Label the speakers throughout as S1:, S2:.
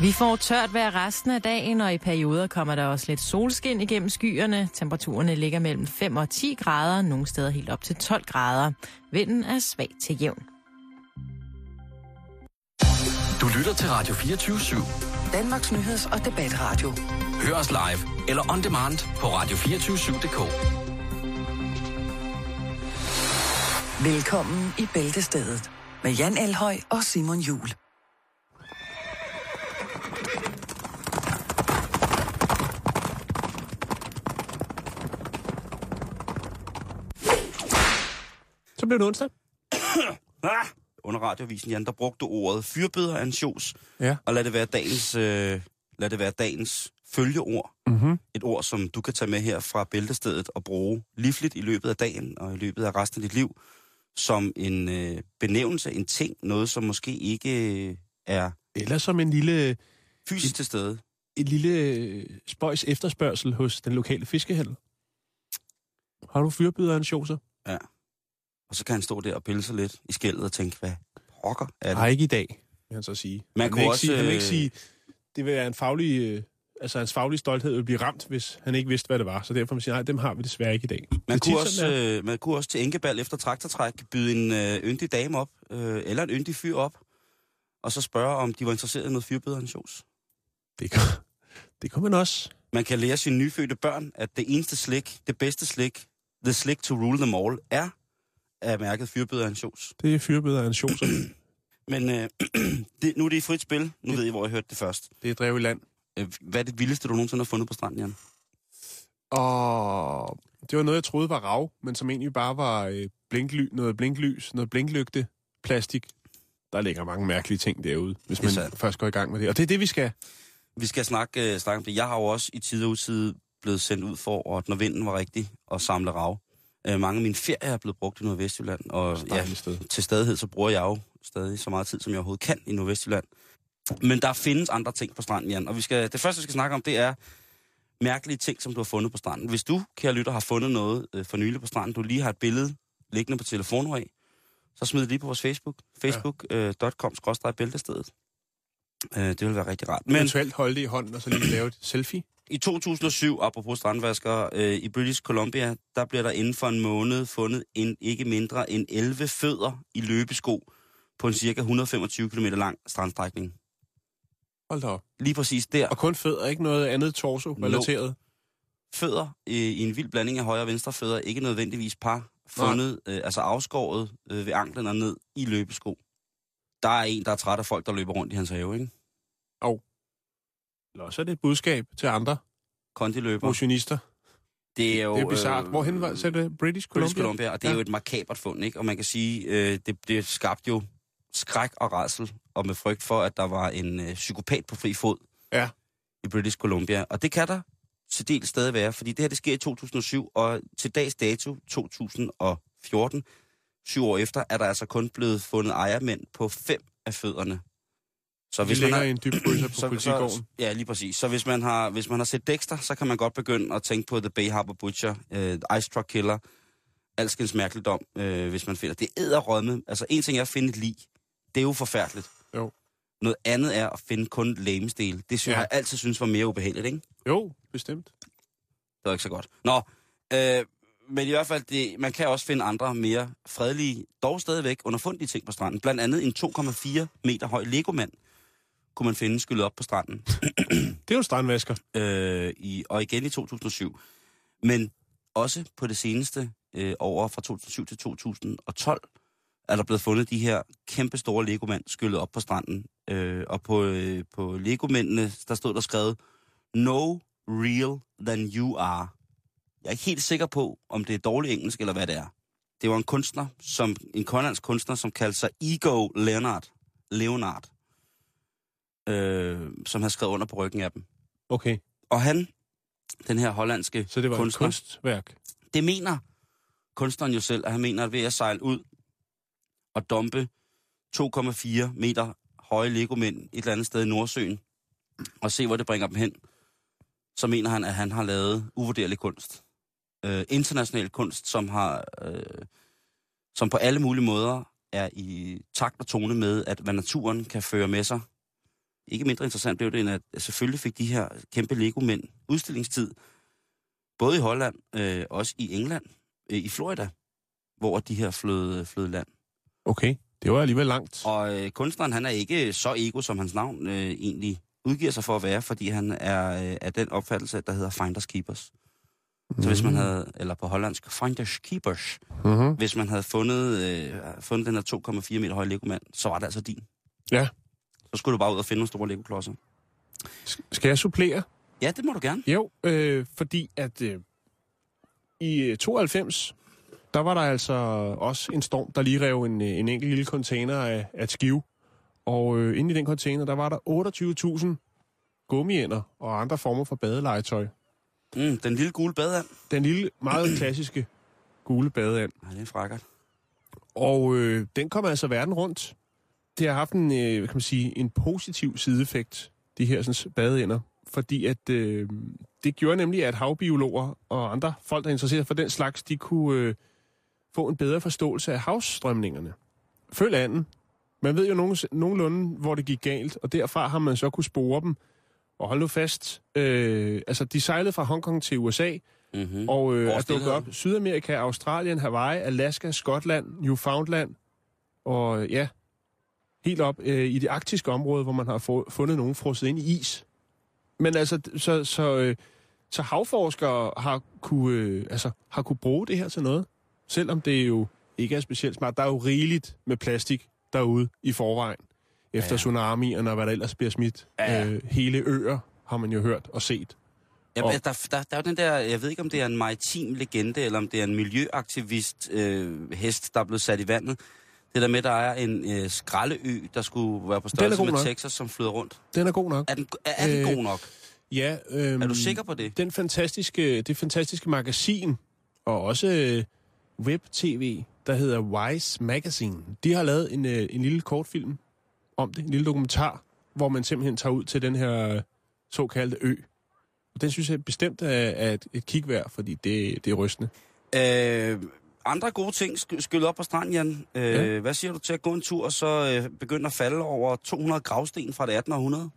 S1: Vi får tørt vejr resten af dagen, og i perioder kommer der også lidt solskin igennem skyerne. Temperaturerne ligger mellem 5 og 10 grader, nogle steder helt op til 12 grader. Vinden er svag til jævn.
S2: Du lytter til Radio 24 /7.
S3: Danmarks Nyheds- og Debatradio.
S2: Hør os live eller on demand på radio247.dk.
S3: Velkommen i Bæltestedet med Jan Elhøj og Simon Jul.
S4: Blev det onsdag.
S5: Ah, under radiovisen, Jan, der brugte du ordet fyrbøder ansjos,
S4: Ja.
S5: og lad det være dagens, øh, lad det være dagens følgeord.
S4: Mm-hmm.
S5: Et ord, som du kan tage med her fra bæltestedet og bruge livligt i løbet af dagen og i løbet af resten af dit liv, som en øh, benævnelse, en ting, noget, som måske ikke øh, er
S4: Eller som en lille,
S5: fysisk til stede.
S4: en lille øh, spøjs efterspørgsel hos den lokale fiskehandel. Har du fyrbyderen shoser?
S5: Og så kan han stå der og pille sig lidt i skældet og tænke, hvad pokker er det?
S4: Nej, ikke i dag, vil han så sige.
S5: Man
S4: han
S5: kunne
S4: ikke
S5: også,
S4: sige, han vil
S5: øh,
S4: ikke sige, det vil være en faglig, øh, altså hans faglige stolthed vil blive ramt, hvis han ikke vidste, hvad det var. Så derfor man sige, nej, dem har vi desværre ikke i dag.
S5: Man kunne, også, øh, man kunne også til enkebal efter traktortræk byde en øh, yndig dame op, øh, eller en yndig fyr op, og så spørge, om de var interesseret i noget fyrbøderansjos.
S4: det, kan, det kunne man også.
S5: Man kan lære sine nyfødte børn, at det eneste slik, det bedste slik, the slick to rule them all, er af mærket fyrbøderansjos.
S4: Det er fyrbyderen shoser.
S5: Men øh, det, nu er det i frit spil. Nu ved I, hvor jeg hørte det først.
S4: det er drev i land.
S5: Øh, hvad er det vildeste, du nogensinde har fundet på stranden, Jan?
S4: Og det var noget, jeg troede var rav, men som egentlig bare var øh, blinkly, noget blinklys, noget blinklygte, plastik. Der ligger mange mærkelige ting derude, hvis
S5: Det er
S4: man
S5: sandt.
S4: først går i gang med det. Og det er det, vi skal.
S5: Vi skal snakke, øh, snakke om det. Jeg har jo også i tid og utid blevet sendt ud for, at når vinden var rigtig, at samle rav. Øh, mange af mine ferier er blevet brugt i Nordvestjylland, og ja,
S4: sted.
S5: til stadighed, så bruger jeg jo stadig så meget tid, som jeg overhovedet kan i Nordvestjylland. Men der findes andre ting på stranden, Jan. Og vi skal, det første, vi skal snakke om, det er mærkelige ting, som du har fundet på stranden. Hvis du, kære lytter, har fundet noget øh, for nylig på stranden, du lige har et billede liggende på telefonen af, så smid det lige på vores Facebook. Facebook.com-bæltestedet. Øh, det vil være rigtig rart.
S4: Men Eventuelt holde det i hånden, og så lige lave et selfie.
S5: I 2007, apropos strandvasker, øh, i British Columbia, der bliver der inden for en måned fundet en ikke mindre end 11 fødder i løbesko på en cirka 125 km lang strandstrækning.
S4: Hold da op.
S5: Lige præcis der.
S4: Og kun fødder, ikke noget andet torso-relateret.
S5: Fødder øh, i en vild blanding af højre og venstre fødder, ikke nødvendigvis par, fundet, øh, altså afskåret øh, ved anklen og ned i løbesko. Der er en, der er træt af folk, der løber rundt i hans have, ikke?
S4: Eller også er det et budskab til andre
S5: Kondiløber.
S4: motionister.
S5: Det er jo...
S4: Det er bizart.
S5: øh,
S4: Hvorhen var så er det? British Columbia?
S5: British Columbia, og det er
S4: Ja.
S5: jo et makabert fund, ikke? Og man kan sige, øh, det, det skabte jo skræk og rædsel, og med frygt for, at der var en øh, psykopat på fri fod
S4: Ja.
S5: i British Columbia. Og det kan der til del stadig være, fordi det her det sker i 2007, og til dags dato 2014, syv år efter, er der altså kun blevet fundet ejermænd på fem af fødderne. Så
S4: Vi ligger i en dyb krydser på
S5: så, ja, lige præcis. Så hvis man, har, hvis man har set Dexter, så kan man godt begynde at tænke på The Bay Harbor Butcher, uh, Ice Truck Killer, alskens mærkeligdom, uh, hvis man finder. Det er æderrømme. Altså, en ting er at finde et lig. Det er jo forfærdeligt.
S4: Jo.
S5: Noget andet er at finde kun lægemsdel. Det synes
S4: ja.
S5: jeg altid synes var mere ubehageligt, ikke?
S4: Jo, bestemt.
S5: Det var ikke så godt. Nå, øh, men i hvert fald, det, man kan også finde andre mere fredelige, dog stadigvæk underfundige ting på stranden. Blandt andet en 2,4 meter høj legomand kunne man finde skyllet op på stranden.
S4: Det er jo en strandvasker.
S5: øh, i, og igen i 2007. Men også på det seneste øh, år fra 2007 til 2012 er der blevet fundet de her kæmpe store legomænd skyllet op på stranden. Øh, og på, øh, på legomændene, der stod der skrevet, No real than you are. Jeg er ikke helt sikker på, om det er dårligt engelsk eller hvad det er. Det var en kunstner, som, en konlandsk kunstner, som kaldte sig Ego Leonard. Leonard. Øh, som har skrevet under på ryggen af dem.
S4: Okay,
S5: Og han, den her hollandske
S4: så det var
S5: kunstner,
S4: et kunstværk.
S5: det mener kunstneren jo selv, at han mener, at ved at sejle ud og dumpe 2,4 meter høje legomænd et eller andet sted i Nordsøen, og se, hvor det bringer dem hen, så mener han, at han har lavet uvurderlig kunst. Øh, international kunst, som har, øh, som på alle mulige måder er i takt og tone med, at hvad naturen kan føre med sig ikke mindre interessant blev det, end at selvfølgelig fik de her kæmpe Lego-mænd udstillingstid, både i Holland, øh, også i England, øh, i Florida, hvor de her flød, flød land.
S4: Okay, det var alligevel langt.
S5: Og øh, kunstneren, han er ikke så ego, som hans navn øh, egentlig udgiver sig for at være, fordi han er øh, af den opfattelse, der hedder Finders Keepers. Mm. Så hvis man havde, eller på hollandsk, Finders Keepers,
S4: Mm-hmm.
S5: hvis man havde fundet, øh, fundet den her 2,4 meter høje Lego-mand, så var det altså din.
S4: Ja.
S5: Så skulle du bare ud og finde nogle store Lego-klodser.
S4: Skal jeg supplere?
S5: Ja, det må du gerne.
S4: Jo, øh, fordi at øh, i øh, 92, der var der altså også en storm, der lige rev en, øh, en enkelt lille container af, af skive. Og øh, inde i den container, der var der 28.000 gummiænder og andre former for badelegetøj.
S5: Mm, den lille gule badeand.
S4: Den lille, meget klassiske gule badeand.
S5: Nej, det er frækkert.
S4: Og øh, den kom altså verden rundt. Det har haft en, øh, kan man sige, en positiv sideeffekt, de her sådan, badeender. Fordi at øh, det gjorde nemlig, at havbiologer og andre folk, der er interesseret for den slags, de kunne øh, få en bedre forståelse af havstrømningerne. Følg anden. Man ved jo nogen, nogenlunde, hvor det gik galt, og derfra har man så kunne spore dem. Og hold nu fast, øh, altså de sejlede fra Hongkong til USA,
S5: Mm-hmm.
S4: og øh, er dukket op Sydamerika, Australien, Hawaii, Alaska, Skotland, Newfoundland og ja, helt op øh, i det arktiske område, hvor man har få, fundet nogen frosset ind i is. Men altså, så, så, øh, så havforskere har kunne, øh, altså, har kunne bruge det her til noget, selvom det jo ikke er specielt smart. Der er jo rigeligt med plastik derude i forvejen, efter
S5: Ja.
S4: tsunamierne og hvad der ellers bliver smidt.
S5: Ja.
S4: Øh, hele øer har man jo hørt og set.
S5: Ja,
S4: Og-
S5: der, der, der er jo den der, jeg ved ikke om det er en maritim legende, eller om det er en miljøaktivist øh, hest, der er blevet sat i vandet. Det der med, der er en øh, skraldeø, der skulle være på størrelse med
S4: nok.
S5: Texas, som flyder rundt.
S4: Den er god nok.
S5: Er den, er, er den
S4: Øh,
S5: god nok?
S4: Ja, øhm,
S5: Er du sikker på det?
S4: Den fantastiske, det fantastiske magasin, og også øh, web-tv, der hedder Wise Magazine, de har lavet en, øh, en lille kortfilm om det, en lille dokumentar, hvor man simpelthen tager ud til den her øh, såkaldte ø. Og den synes jeg bestemt er, er et, et kig værd, fordi det, det er rystende.
S5: Øh, andre gode ting sk- skyllet op på stranden, Jan. Øh,
S4: Ja.
S5: Hvad siger du til at gå en tur, og så øh, begynde at falde over 200 gravsten fra det 1800?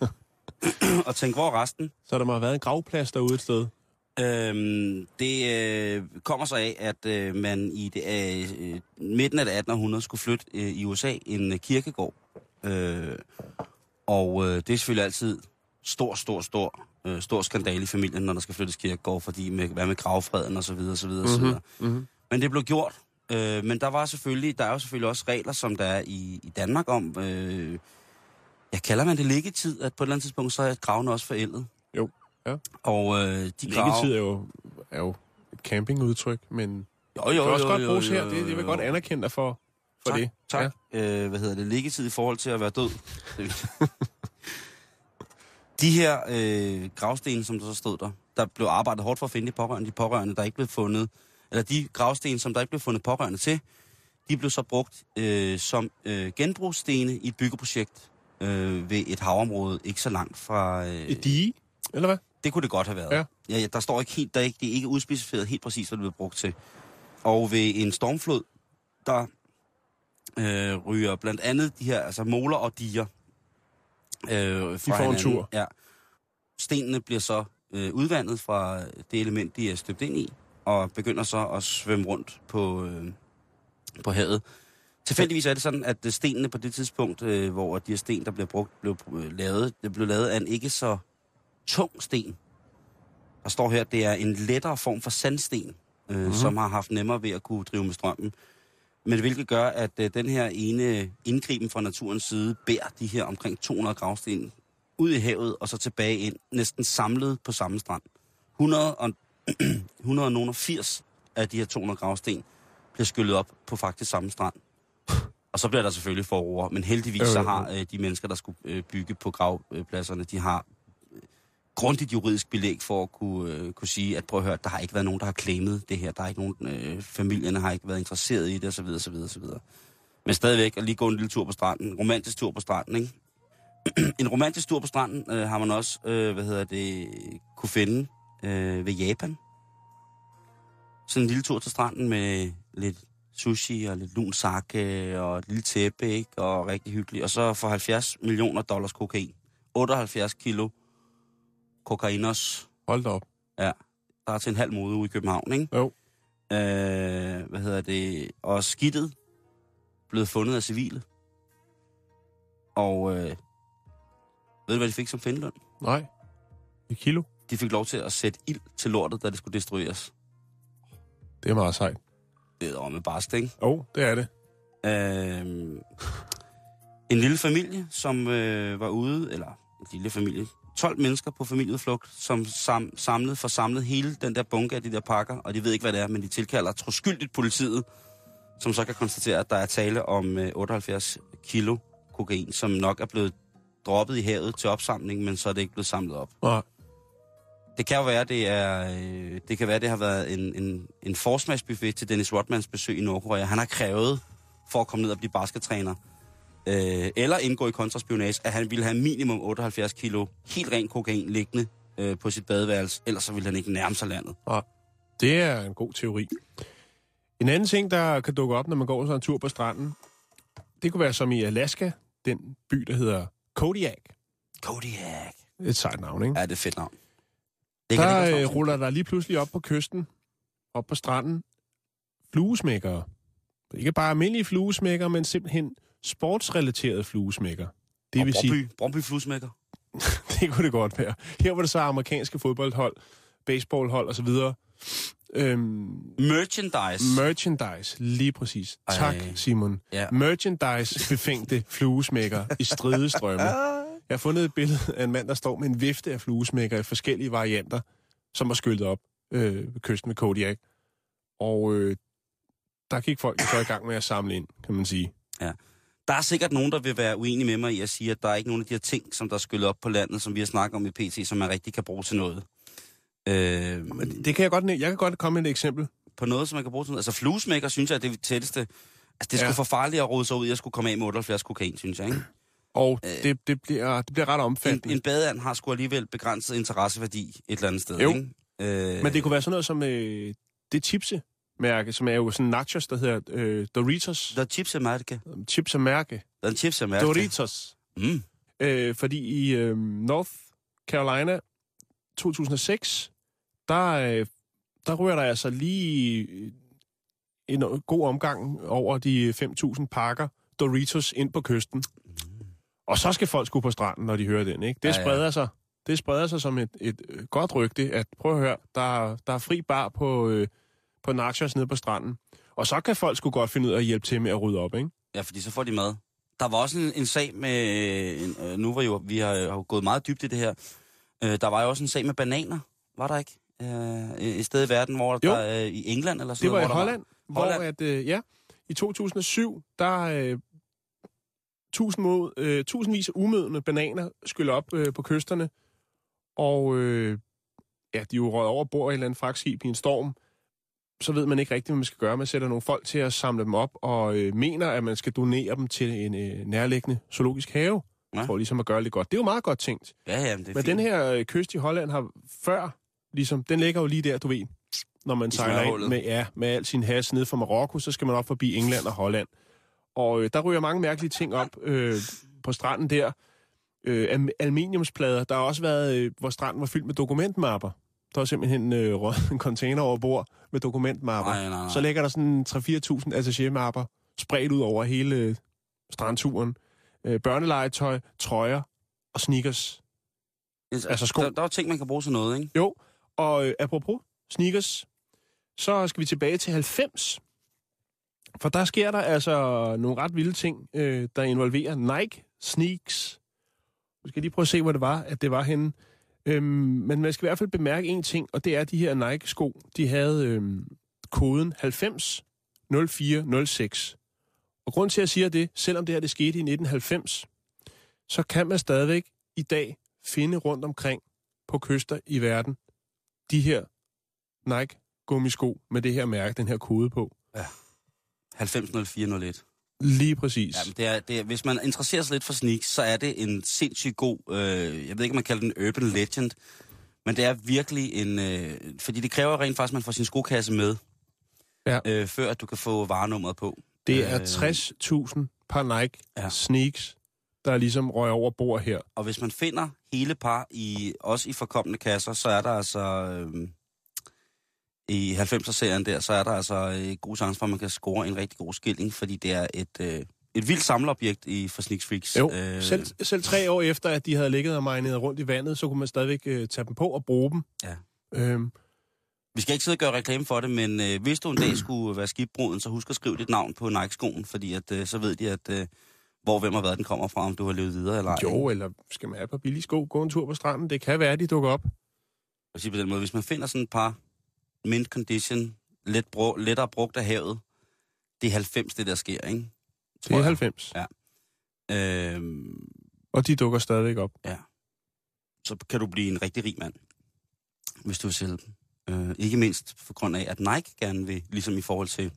S5: og tænke, hvor er resten?
S4: Så der må have været en gravplads derude et sted.
S5: Øhm, det øh, kommer så af, at øh, man i det, øh, midten af det 1800 skulle flytte øh, i USA en øh, kirkegård. Øh, og øh, det er selvfølgelig altid stor, stor, stor, øh, stor skandale i familien, når der skal flyttes kirkegård, fordi med, hvad med gravfreden og så videre, så videre, mm-hmm. så videre.
S4: Mm-hmm.
S5: Men det blev gjort. Øh, men der var selvfølgelig, der er jo selvfølgelig også regler, som der er i, i Danmark om, øh, jeg kalder man det liggetid, at på et eller andet tidspunkt, så er gravene også forældet.
S4: Jo, ja.
S5: Og øh, de grave...
S4: Liggetid er jo, er jo et campingudtryk, men
S5: Jo, jo,
S4: det kan også
S5: jo,
S4: godt
S5: jo,
S4: bruges
S5: jo,
S4: her. Det, det vil jeg godt anerkende dig for, for
S5: tak,
S4: det.
S5: Tak. Ja. Øh, hvad hedder det? Liggetid i forhold til at være død. de her øh, gravsten, som der så stod der, der blev arbejdet hårdt for at finde de pårørende. De pårørende, der ikke blev fundet, eller de gravsten, som der ikke blev fundet pårørende til, de blev så brugt øh, som øh, genbrugsstene i et byggeprojekt øh, ved et havområde, ikke så langt fra... Øh,
S4: Et dige, eller hvad?
S5: det kunne det godt have været.
S4: Ja.
S5: Ja, ja der står ikke helt, der er ikke, det er ikke udspecificeret helt præcis, hvad det blev brugt til. Og ved en stormflod, der øh, ryger blandt andet de her, altså moler og diger. Øh, fra
S4: får en
S5: hinanden.
S4: tur.
S5: Ja. Stenene bliver så øh, udvandet fra det element, de er støbt ind i, og begynder så at svømme rundt på, øh, på havet. Tilfældigvis er det sådan, at øh, stenene på det tidspunkt, øh, hvor de her sten, der bliver brugt, blev øh, lavet, det blev lavet af en ikke så tung sten. Der står her, at det er en lettere form for sandsten, øh, mm-hmm. som har haft nemmere ved at kunne drive med strømmen. Men hvilket gør, at øh, den her ene indgriben fra naturens side bærer de her omkring 200 gravsten ud i havet og så tilbage ind, næsten samlet på samme strand. 100 og, 180 af de her 200 gravsten bliver skyllet op på faktisk samme strand. Og så bliver der selvfølgelig forroer, men heldigvis så
S4: Øh.
S5: har øh, de mennesker, der skulle øh, bygge på gravpladserne, de har grundigt juridisk belæg for at kunne, øh, kunne sige, at prøv at høre, der har ikke været nogen, der har claimet det her. Der er ikke nogen, øh, familierne har ikke været interesseret i det, osv., osv., osv. Men stadigvæk at lige gå en lille tur på stranden, en romantisk tur på stranden, ikke? en romantisk tur på stranden øh, har man også, øh, hvad hedder det, kunne finde øh, ved Japan. Sådan en lille tur til stranden med lidt sushi og lidt lun sake og et lille tæppe, ikke? Og rigtig hyggeligt. Og så for 70 millioner dollars kokain. 78 kilo kokainos.
S4: Hold da op.
S5: Ja, der er til en halv mode ude i København, ikke?
S4: Jo.
S5: Øh, hvad hedder det? Og skidtet blevet fundet af civile. Og øh, ved du, hvad de fik som findeløn?
S4: Nej. Et kilo.
S5: De fik lov til at sætte ild til lortet, da det skulle destrueres.
S4: Det er meget sejt.
S5: Det er med barsk, ikke?
S4: Jo, oh, det er det.
S5: Øh, en lille familie, som øh, var ude, eller en lille familie, 12 mennesker på familieudflugt, som sam, samlet, får samlet hele den der bunke af de der pakker, og de ved ikke, hvad det er, men de tilkalder troskyldigt politiet, som så kan konstatere, at der er tale om øh, 78 kilo kokain, som nok er blevet droppet i havet til opsamling, men så er det ikke blevet samlet op.
S4: Nej.
S5: Det kan jo være, det er, øh, det kan være, det har været en, en, en forsmagsbuffet til Dennis Rodmans besøg i Nordkorea. Han har krævet for at komme ned og blive baskettræner, øh, eller indgå i kontraspionage, at han ville have minimum 78 kilo helt ren kokain liggende øh, på sit badeværelse, ellers så ville han ikke nærme sig landet.
S4: Nej. Det er en god teori. En anden ting, der kan dukke op, når man går sådan en tur på stranden, det kunne være som i Alaska, den by, der hedder Kodiak.
S5: Kodiak.
S4: Et sejt navn, ikke?
S5: Ja, det er et fedt navn. Det kan det
S4: Der
S5: godt
S4: øh, ruller der lige pludselig op på kysten, op på stranden, fluesmækkere. Ikke bare almindelige fluesmækkere, men simpelthen sportsrelaterede fluesmækkere. Det
S5: Og
S4: vil sige,
S5: Brøndby, Brøndby flusmækker.
S4: det kunne det godt være. Her var det så amerikanske fodboldhold, baseballhold osv. Øhm,
S5: Merchandise.
S4: merchandise, lige præcis.
S5: Ej.
S4: Tak, Simon.
S5: Ja.
S4: Merchandise befængte fluesmækker i stridestrømme. Jeg har fundet et billede af en mand, der står med en vifte af fluesmækker i forskellige varianter, som var skyllet op øh, ved kysten ved Kodiak. Og øh, der gik folk så i gang med at samle ind, kan man sige.
S5: Der er sikkert nogen, der vil være uenige med mig i at sige, at der er ikke nogen af de her ting, som der er skyllet op på landet, som vi har snakket om i PT, som man rigtig kan bruge til noget. Øh,
S4: det kan jeg godt, jeg kan godt komme med et eksempel.
S5: på noget, som man kan bruge til noget. Altså fluesmækker, synes jeg, er det tætteste. Altså, det er sgu
S4: Ja.
S5: for farligt at rode sig ud at skulle komme af med 78 kokain, synes jeg, ikke?
S4: Og det, det, bliver, det bliver ret
S5: En,
S4: omfattende.
S5: en badeand har sgu alligevel begrænset interesseværdi et eller andet sted,
S4: Jo.
S5: ikke? Øh,
S4: Men det kunne være sådan noget som øh, det chipse-mærke, som er jo sådan nachos, der hedder øh, Doritos.
S5: Der er chips af mærke.
S4: Chips og mærke.
S5: Der er chips af mærke.
S4: Doritos.
S5: Mm.
S4: Øh, fordi i øh, North Carolina 2006, der, øh, der rører der altså lige en god omgang over de 5.000 pakker Doritos ind på kysten. Og så skal folk skulle på stranden, når de hører den, ikke? Det
S5: Ja, ja.
S4: spreder sig. Det spreder sig som et, et øh, godt rygte, at prøv at høre, der, er- der er fri bar på, øh, på nachos nede på stranden. Og så kan folk skulle godt finde ud af at hjælpe til med at rydde op, ikke?
S5: Ja, fordi så får de mad. Der var også en, en sag med... En, øh, nu var jo... Vi har jo gået meget dybt i det her. Øh, der var jo også en sag med bananer. Var der ikke? Øh, et sted i verden, hvor
S4: Jo.
S5: der... Øh, I England eller sådan
S4: Det var i
S5: noget, hvor der
S4: Holland, hvor
S5: Holland.
S4: at, øh, ja, i 2007, der øh, tusind mod, øh, tusindvis af umødende bananer skyller op øh, på kysterne, og øh, ja, de er jo røget over bord i et eller andet fragtskib i en storm. Så ved man ikke rigtigt, hvad man skal gøre. Man sætter nogle folk til at samle dem op, og øh, mener, at man skal donere dem til en øh, nærliggende zoologisk have,
S5: Ja.
S4: for ligesom at gøre det godt. Det er jo meget godt tænkt.
S5: Ja, ja, men det er
S4: Men
S5: fint.
S4: den her øh, kyst i Holland har før, ligesom, den ligger jo lige der, du ved, når man
S5: I
S4: sejler ind med, ja, med al sin has ned fra Marokko, så skal man op forbi England og Holland. Og øh, der ryger mange mærkelige ting op øh, på stranden der. Øh, aluminiumsplader. Der har også været, øh, hvor stranden var fyldt med dokumentmapper. Der var simpelthen øh, røget en container over bord med dokumentmapper.
S5: Nej, nej, nej.
S4: Så ligger der sådan 3-4.000 attaché-mapper spredt ud over hele øh, strandturen. Øh, børnelegetøj, trøjer og sneakers. altså sko.
S5: Der, der var ting, man kan bruge til noget, ikke?
S4: Jo, og øh, apropos sneakers, så skal vi tilbage til 90. For der sker der altså nogle ret vilde ting, øh, der involverer Nike Sneaks. Vi skal lige prøve at se, hvor det var, at det var henne. Øhm, men man skal i hvert fald bemærke en ting, og det er, at de her Nike-sko, de havde øhm, koden 90 0406. Og grund til, at jeg siger det, selvom det her det skete i 1990, så kan man stadigvæk i dag finde rundt omkring på kyster i verden de her Nike gummisko med det her mærke, den her kode på. Ja.
S5: 900401.
S4: Lige præcis.
S5: Ja, men det er, det er, hvis man interesserer sig lidt for sneaks, så er det en sindssygt god, øh, jeg ved ikke, om man kalder den urban legend, men det er virkelig en, øh, fordi det kræver rent faktisk, at man får sin skokasse med.
S4: Ja.
S5: øh, før at du kan få varenummeret på.
S4: Det er
S5: Øh.
S4: 60.000 par Nike
S5: ja.
S4: sneaks, der ligesom røg over bord her.
S5: Og hvis man finder hele par, i, også i forkommende kasser, så er der altså... Øh, I 90'er-serien der, så er der altså øh, god chance for, at man kan score en rigtig god skilling, fordi det er et, øh, et vildt samleobjekt i for Sneaks Freaks.
S4: Jo, øh... selv, selv tre år efter, at de havde ligget og marineret rundt i vandet, så kunne man stadigvæk øh, tage dem på og bruge dem.
S5: Ja.
S4: Øhm,
S5: Vi skal ikke sidde og gøre reklame for det, men øh, hvis du en dag skulle være skibbruden, så husk at skrive dit navn på Nike-skoen, fordi at, øh, så ved de, at øh, hvor, hvem og hvad den kommer fra, om du har levet videre eller ej.
S4: jo, eller skal man have et par billige sko, gå en tur på stranden. Det kan være, at de dukker op.
S5: Jeg sige på den måde, hvis man finder sådan et par mint condition, let bro, lettere brugt af havet, det er 90, det der sker, ikke?
S4: Det
S5: Tror
S4: er
S5: jeg.
S4: 90.
S5: Ja. Øhm,
S4: Og de dukker stadigvæk op.
S5: så kan du blive en rigtig rig mand, hvis du vil sælge dem. Øh, ikke mindst for grund af, at Nike gerne vil, ligesom i forhold til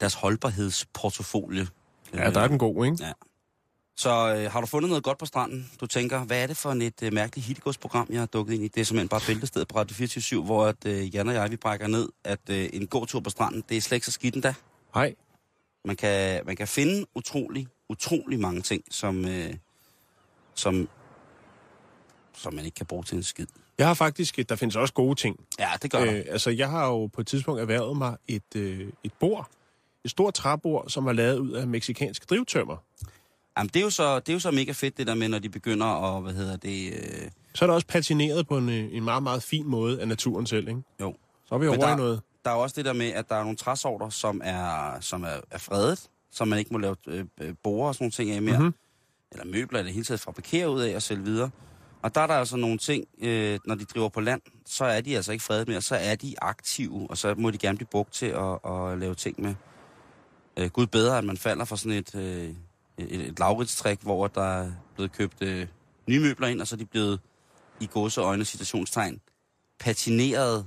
S5: deres holdbarhedsportofolie.
S4: Ja, der er den god, ikke?
S5: Så øh, har du fundet noget godt på stranden? Du tænker, hvad er det for et øh, mærkeligt hittegodsprogram, jeg har dukket ind i? Det er simpelthen bare bæltestedet på Radio 24 hvor at, øh, Jan og jeg, vi brækker ned, at øh, en god tur på stranden, det er slet ikke så skidt endda.
S4: Nej.
S5: Man kan, man kan finde utrolig, utrolig mange ting, som, øh, som, som man ikke kan bruge til en skid.
S4: Jeg har faktisk, der findes også gode ting.
S5: Ja, det gør øh,
S4: altså, jeg har jo på et tidspunkt erhvervet mig et, øh, et bord. Et stort træbord, som er lavet ud af meksikansk drivtømmer.
S5: Jamen, det er, jo så, det er jo så mega fedt, det der med, når de begynder at, hvad hedder det... Øh,
S4: Så er det også patineret på en, øh, en meget, meget fin måde af naturen selv, ikke?
S5: jo,
S4: Så er vi over
S5: der-
S4: i noget.
S5: der er også det der med, at der er nogle træsorter, som er, som er, er fredet, som man ikke må lave øh, øh, borer og sådan nogle ting af mere.
S4: Mhm.
S5: Mm-hmm. Eller møbler, eller hele taget fabrikere ud af og sælge videre. Og der er der altså nogle ting, øh, når de driver på land, så er de altså ikke fredet mere, så er de aktive, og så må de gerne blive brugt til at, at lave ting med. Øh, Gud bedre, at man falder for sådan et, øh, et, et lavritstræk, hvor der er blevet købt øh, nye møbler ind, og så er de blevet i gåseøjne citationstegn patineret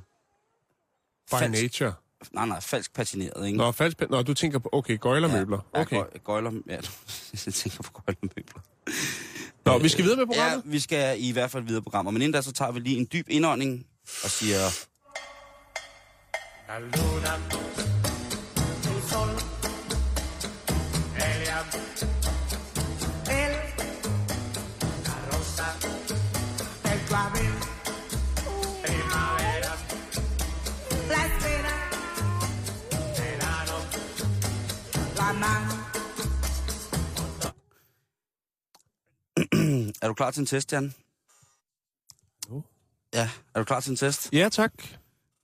S4: By
S5: falsk-
S4: nature.
S5: Nej, nej, falsk patineret, ikke?
S4: Nå, falsk, Nå, du tænker på, okay, gøjlermøbler. Okay.
S5: Ja, gøj- gøjler, ja, jeg tænker på gøjlermøbler.
S4: Nå, vi skal videre med
S5: Ja,
S4: programmet.
S5: vi skal i hvert fald videre programmer. Men inden da, så tager vi lige en dyb indånding og siger...
S6: La luna,
S5: er du klar til en test, Jan?
S4: Jo.
S5: Ja, er du klar til en test?
S4: Ja, tak.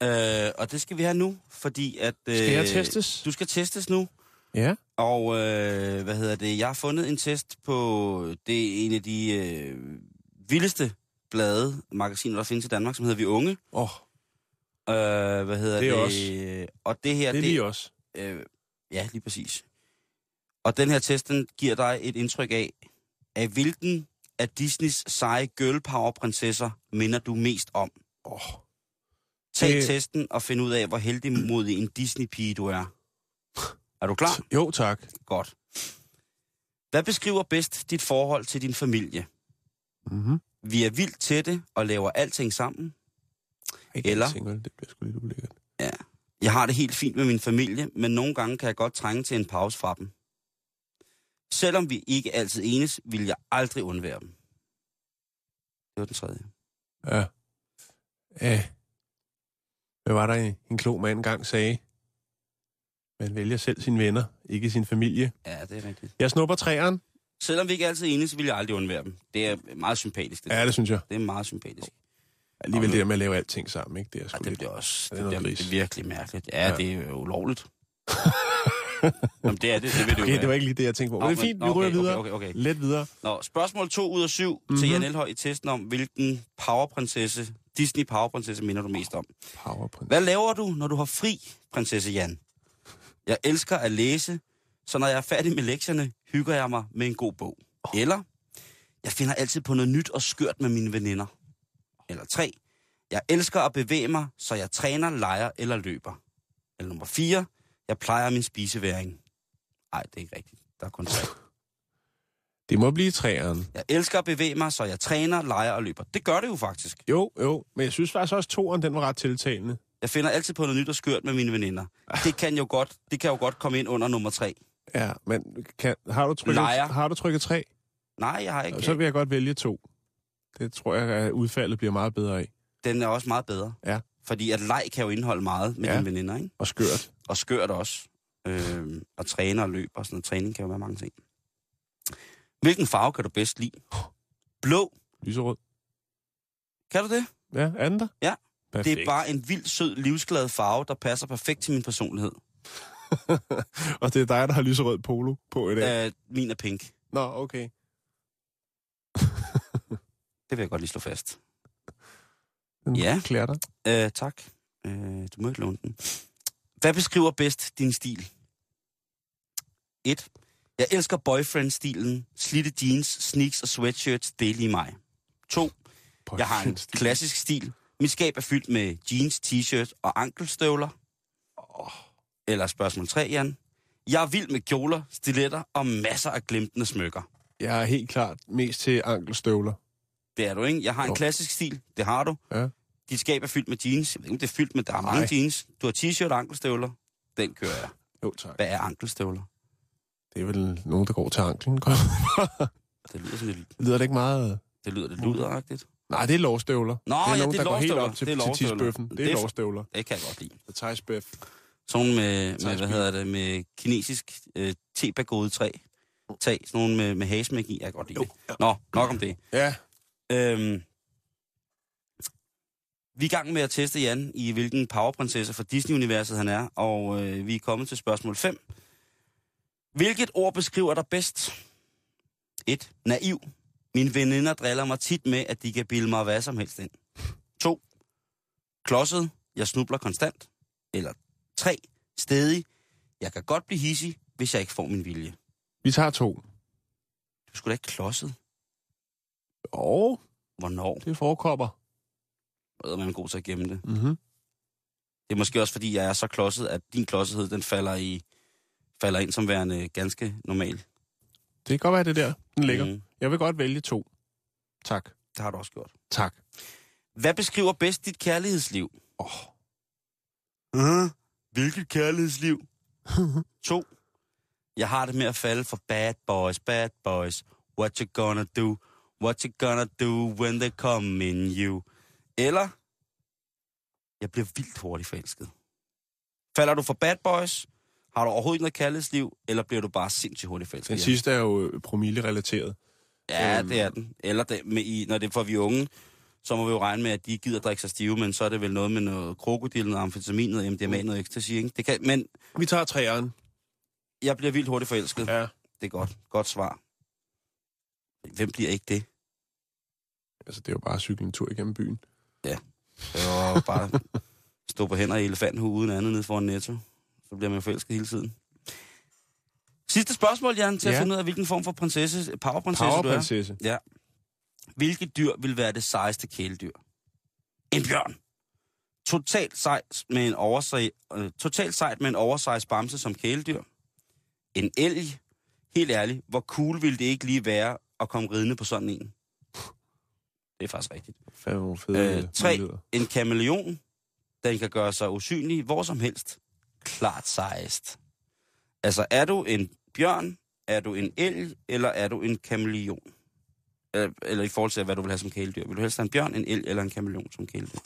S5: Øh, og det skal vi have nu, fordi at... Øh,
S4: Skal jeg testes?
S5: Du skal testes nu.
S4: Ja.
S5: Og øh, hvad hedder det? Jeg har fundet en test på det er en af de øh, vildeste blade, magasiner, der findes i Danmark, som hedder Vi Unge.
S4: Åh, oh,
S5: Øh, hvad hedder
S4: Det er
S5: det? Og det her,
S4: det er lige os.
S5: Øh, ja, lige præcis. Og den her test, den giver dig et indtryk af, af hvilken af Disneys seje girl power prinsesser minder du mest om.
S4: Åh,
S5: Tag
S4: Det-
S5: testen og find ud af, hvor heldig modig en Disney-pige du er. Er du klar?
S4: jo, tak.
S5: Godt. Hvad beskriver bedst dit forhold til din familie?
S4: Mm-hmm.
S5: Vi er vildt tætte og laver alting sammen. Eller?
S4: Det bliver sgu lidt ulækkert.
S5: Jeg har det helt fint med min familie, men nogle gange kan jeg godt trænge til en pause fra dem. Selvom vi ikke altid enes, vil jeg aldrig undvære dem. Det var den tredje.
S4: Ja. Ja. Hvad var der en, en klog mand engang sagde? Man vælger selv sine venner, ikke sin familie.
S5: Ja, det er rigtigt.
S4: Jeg snupper træeren.
S5: Selvom vi ikke altid enes, vil jeg aldrig undvære dem. Det er meget sympatisk. Det,
S4: Ja, det synes jeg.
S5: det er meget sympatisk.
S4: Alligevel det der med at lave alting sammen, ikke? Det er
S5: Ja,
S4: sgu
S5: det
S4: lidt...
S5: bliver også
S4: det er
S5: det
S4: gris.
S5: det er virkelig mærkeligt. Ja,
S4: Ja.
S5: ja. det er ulovligt. Jamen, det er det, det vil det jo
S4: Okay, det var ikke lige det, jeg tænkte på.
S5: Nå,
S4: Men er fint, vi
S5: nå,
S4: ryger
S5: okay,
S4: videre.
S5: okay, okay, okay.
S4: Let videre.
S5: Nå, spørgsmål 2 ud af 7 mm-hmm. til Jan Elhøj i testen om, hvilken powerprinsesse, Disney powerprinsesse minder du mest om.
S4: Powerprint.
S5: Hvad laver du, når du har fri, prinsesse Jan? Jeg elsker at læse, så når jeg er færdig med lektierne, hygger jeg mig med en god bog. Eller, jeg finder altid på noget nyt og skørt med mine veninder. Eller 3. Jeg elsker at bevæge mig, så jeg træner, leger eller løber. Eller nummer 4. Jeg plejer min spiseværing. Nej, det er ikke rigtigt. Der er kun 3.
S4: Det må blive træeren.
S5: Jeg elsker at bevæge mig, så jeg træner, leger og løber. Det gør det jo faktisk.
S4: Jo, jo. Men jeg synes faktisk også, at toeren, den var ret tiltalende.
S5: Jeg finder altid på noget nyt og skørt med mine veninder. Det kan jo godt, det kan jo godt komme ind under nummer tre.
S4: Ja, men kan, har, du trykket,
S5: Lejer.
S4: har du trykket tre?
S5: Nej, jeg har ikke.
S4: Så vil jeg godt vælge to. Det tror jeg, at udfaldet bliver meget bedre af.
S5: Den er også meget bedre.
S4: Ja.
S5: Fordi at leg kan jo indeholde meget med
S4: Ja.
S5: dine veninder, ikke?
S4: Og skørt.
S5: Og skørt også. Øh, og træne og løb og sådan noget. Træning kan jo være mange ting. Hvilken farve kan du bedst lide? Blå.
S4: Lyserød.
S5: Kan du det?
S4: Ja, anden der?
S5: Ja.
S4: Perfekt.
S5: Det er bare en vild, sød, livsglad farve, der passer perfekt til min personlighed.
S4: Og det er dig, der har lyserød polo på i dag.
S5: Øh, min er pink.
S4: Nå, okay.
S5: Det vil jeg godt lige slå fast.
S4: Den
S5: Ja.
S4: klæder dig.
S5: Øh, tak. Øh, du må ikke låne den. Hvad beskriver bedst din stil? 1. Jeg elsker boyfriend-stilen. Slitte jeans, sneaks og sweatshirts. Det er lige mig. 2. Jeg har en klassisk stil. Mit skab er fyldt med jeans, t-shirt og ankelstøvler. Eller spørgsmål 3, Jan. Jeg er vild med kjoler, stiletter og masser af glimtende smykker.
S4: Jeg er helt klart mest til ankelstøvler.
S5: Det er du, ikke? Jeg har en
S4: Jo.
S5: klassisk stil. Det har du.
S4: Ja.
S5: Dit skab er fyldt med jeans. Jeg ved ikke, om det er fyldt med... Der er mange
S4: Nej.
S5: jeans. Du har t-shirt og ankelstøvler. Den kører jeg.
S4: Jo, tak.
S5: Hvad er ankelstøvler?
S4: Det er vel nogen, der går til anklen.
S5: Det lyder sådan lidt...
S4: Lyder det ikke meget...
S5: Det lyder lidt luderagtigt.
S4: Nej, det er lovstøvler.
S5: Nå,
S4: det er
S5: ja,
S4: nogen,
S5: det er
S4: der går helt op til,
S5: Det er
S4: til tidsbøffen. Det er
S5: Det er-
S4: lovstøvler.
S5: Det kan jeg godt lide.
S4: The tidsbøf.
S5: Sådan med, med hvad hedder det, med kinesisk øh, tepagode træ. Tag, sådan nogle med, med hagesmæk i, jeg kan godt lide det. Nå, nok om det.
S4: Ja,
S5: Øhm, vi er i gang med at teste Jan i, hvilken powerprinsesse fra Disney-universet han er, og øh, vi er kommet til spørgsmål 5. Hvilket ord beskriver dig bedst? 1. Naiv. Mine veninder driller mig tit med, at de kan bilde mig hvad som helst ind. 2. Klodset. Jeg snubler konstant. Eller 3. Stedig. Jeg kan godt blive hissig, hvis jeg ikke får min vilje.
S4: vi tager to.
S5: Du skulle da ikke klodset.
S4: Og
S5: Hvornår?
S4: det forekommer.
S5: Jeg er man god til at gemme det.
S4: Mm-hmm.
S5: Det er måske også, fordi jeg er så klodset, at din klodsethed, den falder, i, falder ind som værende ganske normal.
S4: Det kan godt være, det der. Den ligger. Mm. Jeg vil godt vælge to. Tak.
S5: det har du også gjort.
S4: Tak.
S5: Hvad beskriver bedst dit kærlighedsliv?
S4: Åh.
S5: Uh, hvilket kærlighedsliv? to. Jeg har det med at falde for bad boys, bad boys. What you gonna do? What you gonna do when they come in you? Eller, jeg bliver vildt hurtigt forelsket. Falder du for bad boys? Har du overhovedet ikke noget kærlighedsliv? Eller bliver du bare sindssygt hurtigt forelsket?
S4: Den sidste er jo øh, promille-relateret.
S5: Ja,
S4: Øhm.
S5: det er den. Eller det, med i, når det er for vi unge, så må vi jo regne med, at de gider drikke sig stive, men så er det vel noget med noget krokodil, noget amfetamin, noget MDMA, noget ecstasy, ikke? Det kan, men
S4: Vi tager træeren.
S5: jeg bliver vildt hurtigt forelsket. Ja.
S4: Ja.
S5: Det er godt. Godt svar. Hvem bliver ikke det?
S4: Altså, det er jo bare at cykle en tur igennem byen.
S5: Det var bare stå på hænder i elefanthue uden andet nede foran Netto. Så bliver man jo forelsket hele tiden. Sidste spørgsmål, Jan, til ja.
S4: Ja.
S5: at finde ud af, hvilken form for prinsesse, powerprinsesse du er. Ja. Hvilket dyr vil være det sejeste kæledyr? En bjørn. Totalt sejt med en oversij, øh, totalt sejt med en oversize bamse som kæledyr. En elg. Helt ærligt, hvor cool ville det ikke lige være at komme ridende på sådan en? Det er faktisk rigtigt.
S4: Nogle fede
S5: Øh, tre.
S4: muligheder.
S5: En kameleon. Den kan gøre sig usynlig hvor som helst. Klart sejest. Altså, er du en bjørn, er du en elg, eller er du en kameleon? Eller, eller i forhold til, hvad du vil have som kæledyr. Vil du helst have en bjørn, en elg eller en kameleon som kæledyr?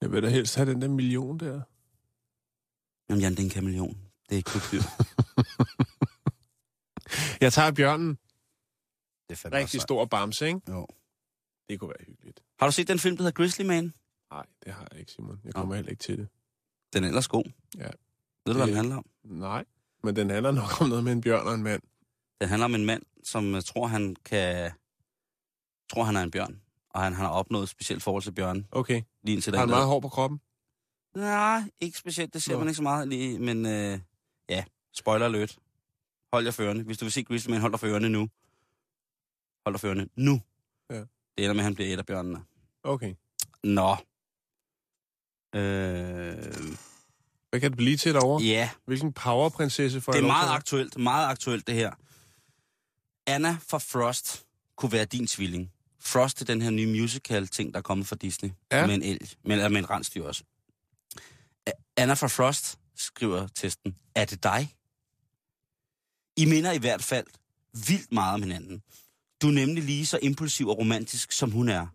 S4: Jeg vil da helst have den der million der.
S5: Jamen, Jan, det er en kameleon. Det er ikke krybdyr.
S4: Jeg tager bjørnen.
S5: Det er
S4: Rigtig stor bamse, ikke?
S5: Jo.
S4: Det kunne være hyggeligt.
S5: Har du set den film, der hedder Grizzly Man?
S4: Nej, det har jeg ikke, Simon. Jeg kommer heller ikke til det.
S5: Den er ellers god.
S4: Ja.
S5: Ved du, hvad
S4: Det-
S5: den handler om?
S4: Nej, men den handler nok om noget med en bjørn og en mand.
S5: Den handler om en mand, som øh, tror, han kan... tror, han er en bjørn. Og han, han har opnået et specielt forhold til bjørnen.
S4: Okay.
S5: Lige indtil
S4: Har han meget hår på kroppen?
S5: Nej, ikke specielt. Det ser
S4: Nå.
S5: man ikke så meget lige. Men øh, ja, spoiler alert. Hold jer for ørerne. Hvis du vil se Grizzly Man, hold dig for ørerne nu. Hold dig for ørerne nu.
S4: Ja.
S5: Det ender med, at han bliver et af bjørnene.
S4: Okay.
S5: Nå. Øh,
S4: Hvad kan det blive til derovre?
S5: ja,
S4: Hvilken powerprinsesse får
S5: det er meget
S4: til?
S5: aktuelt. Meget aktuelt, det her. Anna fra Frost kunne være din tvilling. Frost til den her nye musical-ting, der er kommet fra Disney.
S4: Ja.
S5: Med en elg, men, eller med en rensdyr også. Anna fra Frost skriver testen, er det dig? I minder i hvert fald vildt meget om hinanden. Du er nemlig lige så impulsiv og romantisk, som hun er.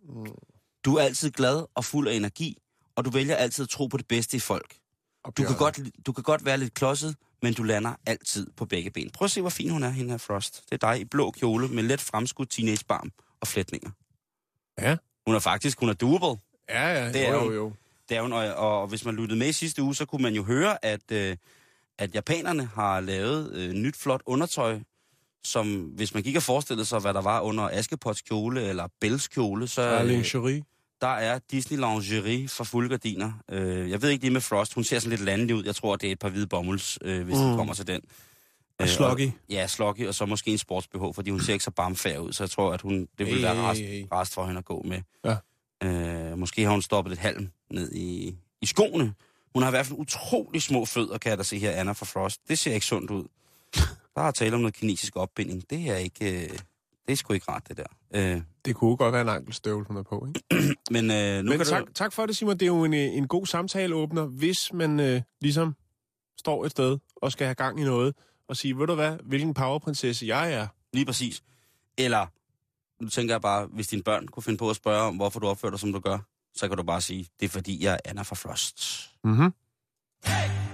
S5: Du er altid glad og fuld af energi, og du vælger altid at tro på det bedste i folk. Du kan, godt, du kan godt være lidt klodset, men du lander altid på begge ben. Prøv at se, hvor fin hun er, hende her Frost. Det er dig i blå kjole med let fremskudt teenagebarm og flætninger.
S4: Ja.
S5: Hun er faktisk, hun er doable.
S4: Ja, ja,
S5: Det er
S4: jo,
S5: hun.
S4: jo, jo.
S5: Det er hun, og, og hvis man lyttede med i sidste uge, så kunne man jo høre, at, øh, at japanerne har lavet øh, nyt flot undertøj, som hvis man gik og forestillede sig, hvad der var under Askepots kjole eller Bells kjole, så øh,
S4: lingerie.
S5: der er Disney Lingerie fra fulde gardiner. Øh, jeg ved ikke lige med Frost, hun ser sådan lidt landlig ud. Jeg tror, det er et par hvide bomulds, øh, hvis mm. Det kommer til den.
S4: Og sloggy.
S5: Ja, sloggy, og så måske en sports-BH, fordi hun ser ikke så barmfærd ud, så jeg tror, at hun, det vil være rest, rest for hende at gå med.
S4: Ja.
S5: Øh, måske har hun stoppet lidt halm ned i, i skoene. Hun har i hvert fald utrolig små fødder, kan jeg da se her, Anna fra Frost. Det ser ikke sundt ud. Der er tale om noget kinesisk opbinding. Det er ikke... Øh, det er sgu ikke rart, det der. Øh,
S4: Det kunne godt være en ankelstøvle, hun er på, ikke?
S5: men øh, nu
S4: Men
S5: kan
S4: tak,
S5: du...
S4: tak for det, Simon. Det er jo en, øh, en god samtaleåbner, hvis man øh, ligesom står et sted og skal have gang i noget, og sige, ved du hvad, hvilken powerprinsesse jeg er.
S5: Lige præcis. Eller, nu tænker jeg bare, hvis dine børn kunne finde på at spørge om, hvorfor du opfører dig, som du gør, så kan du bare sige, det er fordi, jeg er Anna fra Frost.
S4: Mm-hmm.
S6: Este es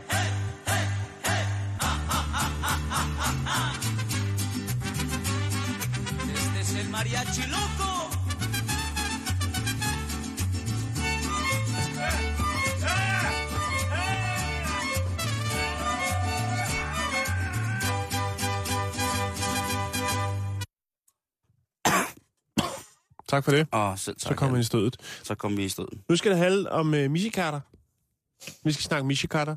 S6: mariachi loco.
S4: Tak for det.
S5: Og selv tak.
S4: Så kommer vi i stødet.
S5: så kom vi i stedet.
S4: Nu skal det handle om uh, mishikatter. Vi skal snakke mishikatter.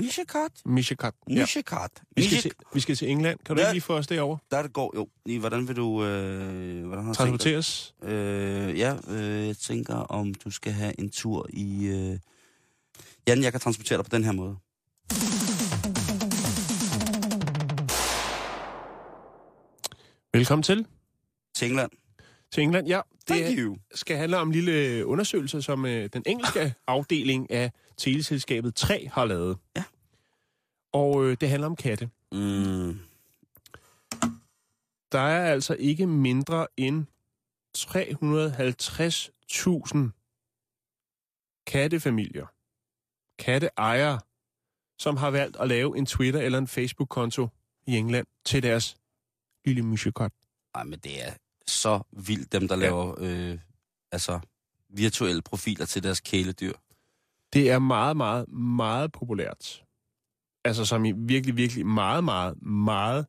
S5: Mishikat?
S4: Mishikat. Ja.
S5: Mishikat.
S4: Vi skal, til, vi skal til England. Kan du
S5: Ja.
S4: ikke lige få os derover?
S5: Der det går, jo. Lige, hvordan vil du... Øh, hvordan har?
S4: Transporteres.
S5: Øh, ja, øh, jeg tænker, om du skal have en tur i... Øh... Jan, jeg kan transportere dig på den her måde.
S4: Velkommen til.
S5: Til England.
S4: Til England, ja. Det skal handle om en lille undersøgelse, som øh, den engelske afdeling af teleselskabet 3 har lavet.
S5: Ja.
S4: Og øh, det handler om katte.
S5: Mm.
S4: Der er altså ikke mindre end 350.000 kattefamilier, katteejere, som har valgt at lave en Twitter- eller en Facebook-konto i England til deres lille musikot.
S5: Ej, men det er så vildt, dem der laver øh, altså, virtuelle profiler til deres kæledyr.
S4: Det er meget, meget, meget populært. Altså som i virkelig, virkelig meget, meget, meget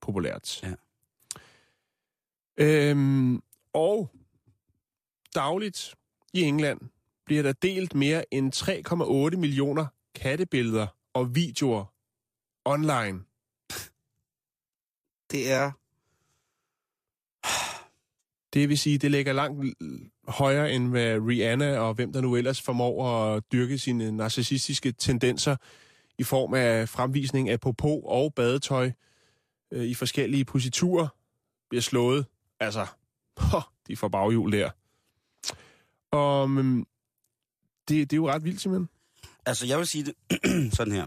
S4: populært.
S5: Ja.
S4: Øhm, og dagligt i England bliver der delt mere end 3,8 millioner kattebilleder og videoer online.
S5: Det er...
S4: Det vil sige, det ligger langt højere end hvad Rihanna og hvem der nu ellers formår at dyrke sine narcissistiske tendenser i form af fremvisning af popo og badetøj øh, i forskellige positurer bliver slået. Altså, ho, de får baghjul der. Og um, det, det er jo ret vildt, simpelthen.
S5: Altså, jeg vil sige det sådan her.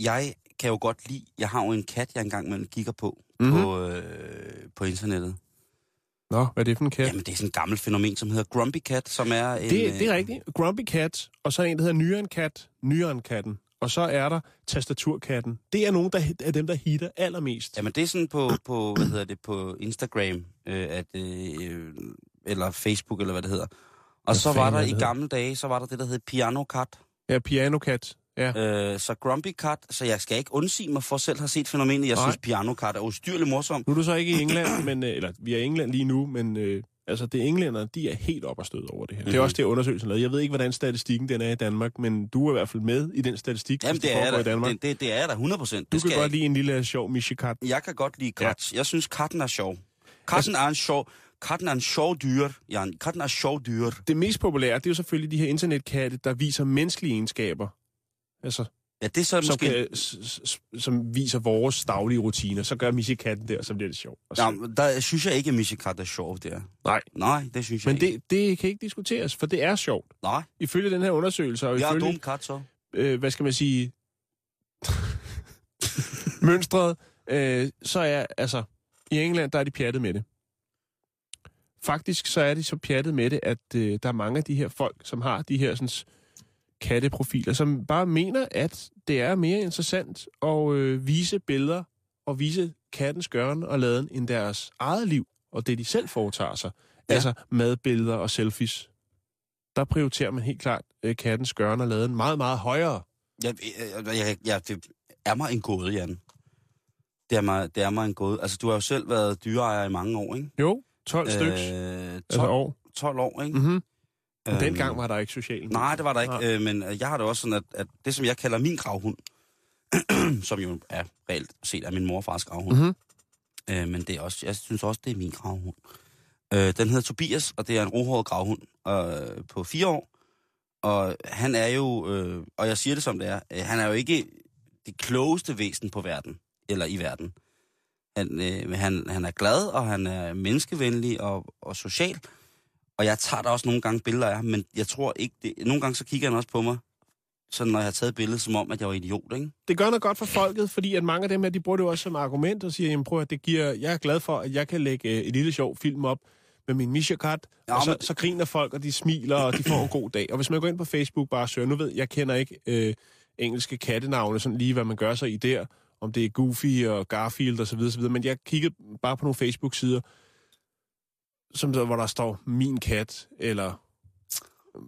S5: Jeg kan jo godt lide... Jeg har jo en kat, jeg engang imellem kigger på,
S4: Mhm.
S5: mm-hmm. på, øh, på internettet.
S4: Nå, hvad er det for en kat?
S5: Jamen, det er sådan en gammel fænomen, som hedder Grumpy Cat, som er en...
S4: det, det er
S5: øh,
S4: rigtigt. Grumpy Cat, og så er en, der hedder Nyan Cat, Nyan Katten. Og så er der Tastaturkatten. Det er nogen der, af dem, der hitter allermest.
S5: Jamen, det er sådan på, på hvad hedder det, på Instagram, øh, at, øh, eller Facebook, eller hvad det hedder. Og
S4: Hvad
S5: så var der
S4: er
S5: i gamle dage, så var der det, der hed Piano Cat.
S4: Ja, Piano Cat. Ja.
S5: Øh, så Grumpy Cat, så jeg skal ikke undsige mig for selv have set fænomenet. Jeg
S4: Nej.
S5: synes, Piano Cat er ustyrligt morsom.
S4: Nu er du så ikke i England, men, øh, eller vi er i England lige nu, men øh, altså det englænder, de er helt op og stød over det her. Mm-hmm. Det er
S5: Mhm.
S4: også det, undersøgelsen lavede. Jeg ved ikke, hvordan statistikken den er i Danmark, men du er i hvert fald med i den statistik,
S5: Jamen, det er, der,
S4: i Danmark.
S5: det, det, det er der 100 procent.
S4: du
S5: Det
S4: kan godt
S5: jeg,
S4: lide en lille sjov Michikat.
S5: jeg kan godt lide kat. Ja. Jeg synes, katten er sjov. Katten er en sjov... Katten er en sjov dyr, Jan. Katten er sjov dyr.
S4: Det mest populære, det er jo selvfølgelig de her internetkatte, der viser menneskelige egenskaber. Altså
S5: Ja, det er så
S4: som,
S5: måske...
S4: kan, som viser vores daglige rutiner. Så gør Missy Katten der, så bliver det sjovt. at se.
S5: Ja, der synes jeg ikke, at Mishikat er sjov der.
S4: Nej,
S5: Nej, det synes jeg
S4: men
S5: ikke.
S4: det, det kan ikke diskuteres, for det er sjovt.
S5: Nej,
S4: Ifølge den her undersøgelse, og
S5: jeg er
S4: ifølge,
S5: dum kat så.
S4: øh, hvad skal man sige, mønstret, øh, så er, altså, i England, der er de pjattet med det. Faktisk så er de så pjattet med det, at øh, der er mange af de her folk, som har de her sådan, katteprofiler, som bare mener, at det er mere interessant at øh, vise billeder og vise kattens gøren og laden end deres eget liv og det, de selv foretager sig.
S5: Ja.
S4: Ja. Altså madbilleder og selfies. Der prioriterer man helt klart øh, kattens gøren og laden meget, meget højere.
S5: Jeg, jeg, jeg, jeg, det er mig en gåde, Jan. Det er mig, det er mig en gåde. Altså, du har jo selv været dyreejer i mange år, ikke?
S4: Jo, 12 stykker.
S5: Øh, 12,
S4: Altså år.
S5: 12 år, ikke?
S4: Mm-hmm. Og
S5: Øhm,
S4: dengang var der ikke sociale medier.
S5: Nej, det var der ikke. Øh, men øh, jeg har det også sådan, at, at det, som jeg kalder min gravhund, som jo er reelt set er min morfars gravhund,
S4: Mhm.
S5: øh, men det er også, jeg synes også, det er min gravhund. Øh, den hedder Tobias, og det er en rohåret gravhund øh, på fire år. Og han er jo, øh, og jeg siger det som det er, øh, han er jo ikke det klogeste væsen på verden, eller i verden. Han, øh, han, han er glad, og han er menneskevenlig og, og social. Og jeg tager da også nogle gange billeder af ham, men jeg tror ikke det. Nogle gange så kigger han også på mig, sådan når jeg har taget billedet, som om, at jeg var idiot, ikke?
S4: det gør noget godt for folket, fordi at mange af dem her, de bruger det også som argument og siger, jamen prøv at det giver, jeg er glad for, at jeg kan lægge øh, et lille sjov film op med min Misha-kat,
S5: Ja,
S4: og så,
S5: men-
S4: så griner folk, og de smiler, og de får en god dag. Og hvis man går ind på Facebook bare og søger, nu ved jeg, kender ikke øh, engelske kattenavne, sådan lige hvad man gør sig i der, om det er Goofy og Garfield og så videre, så videre. men jeg kiggede bare på nogle Facebook-sider, som der, hvor der står min kat, eller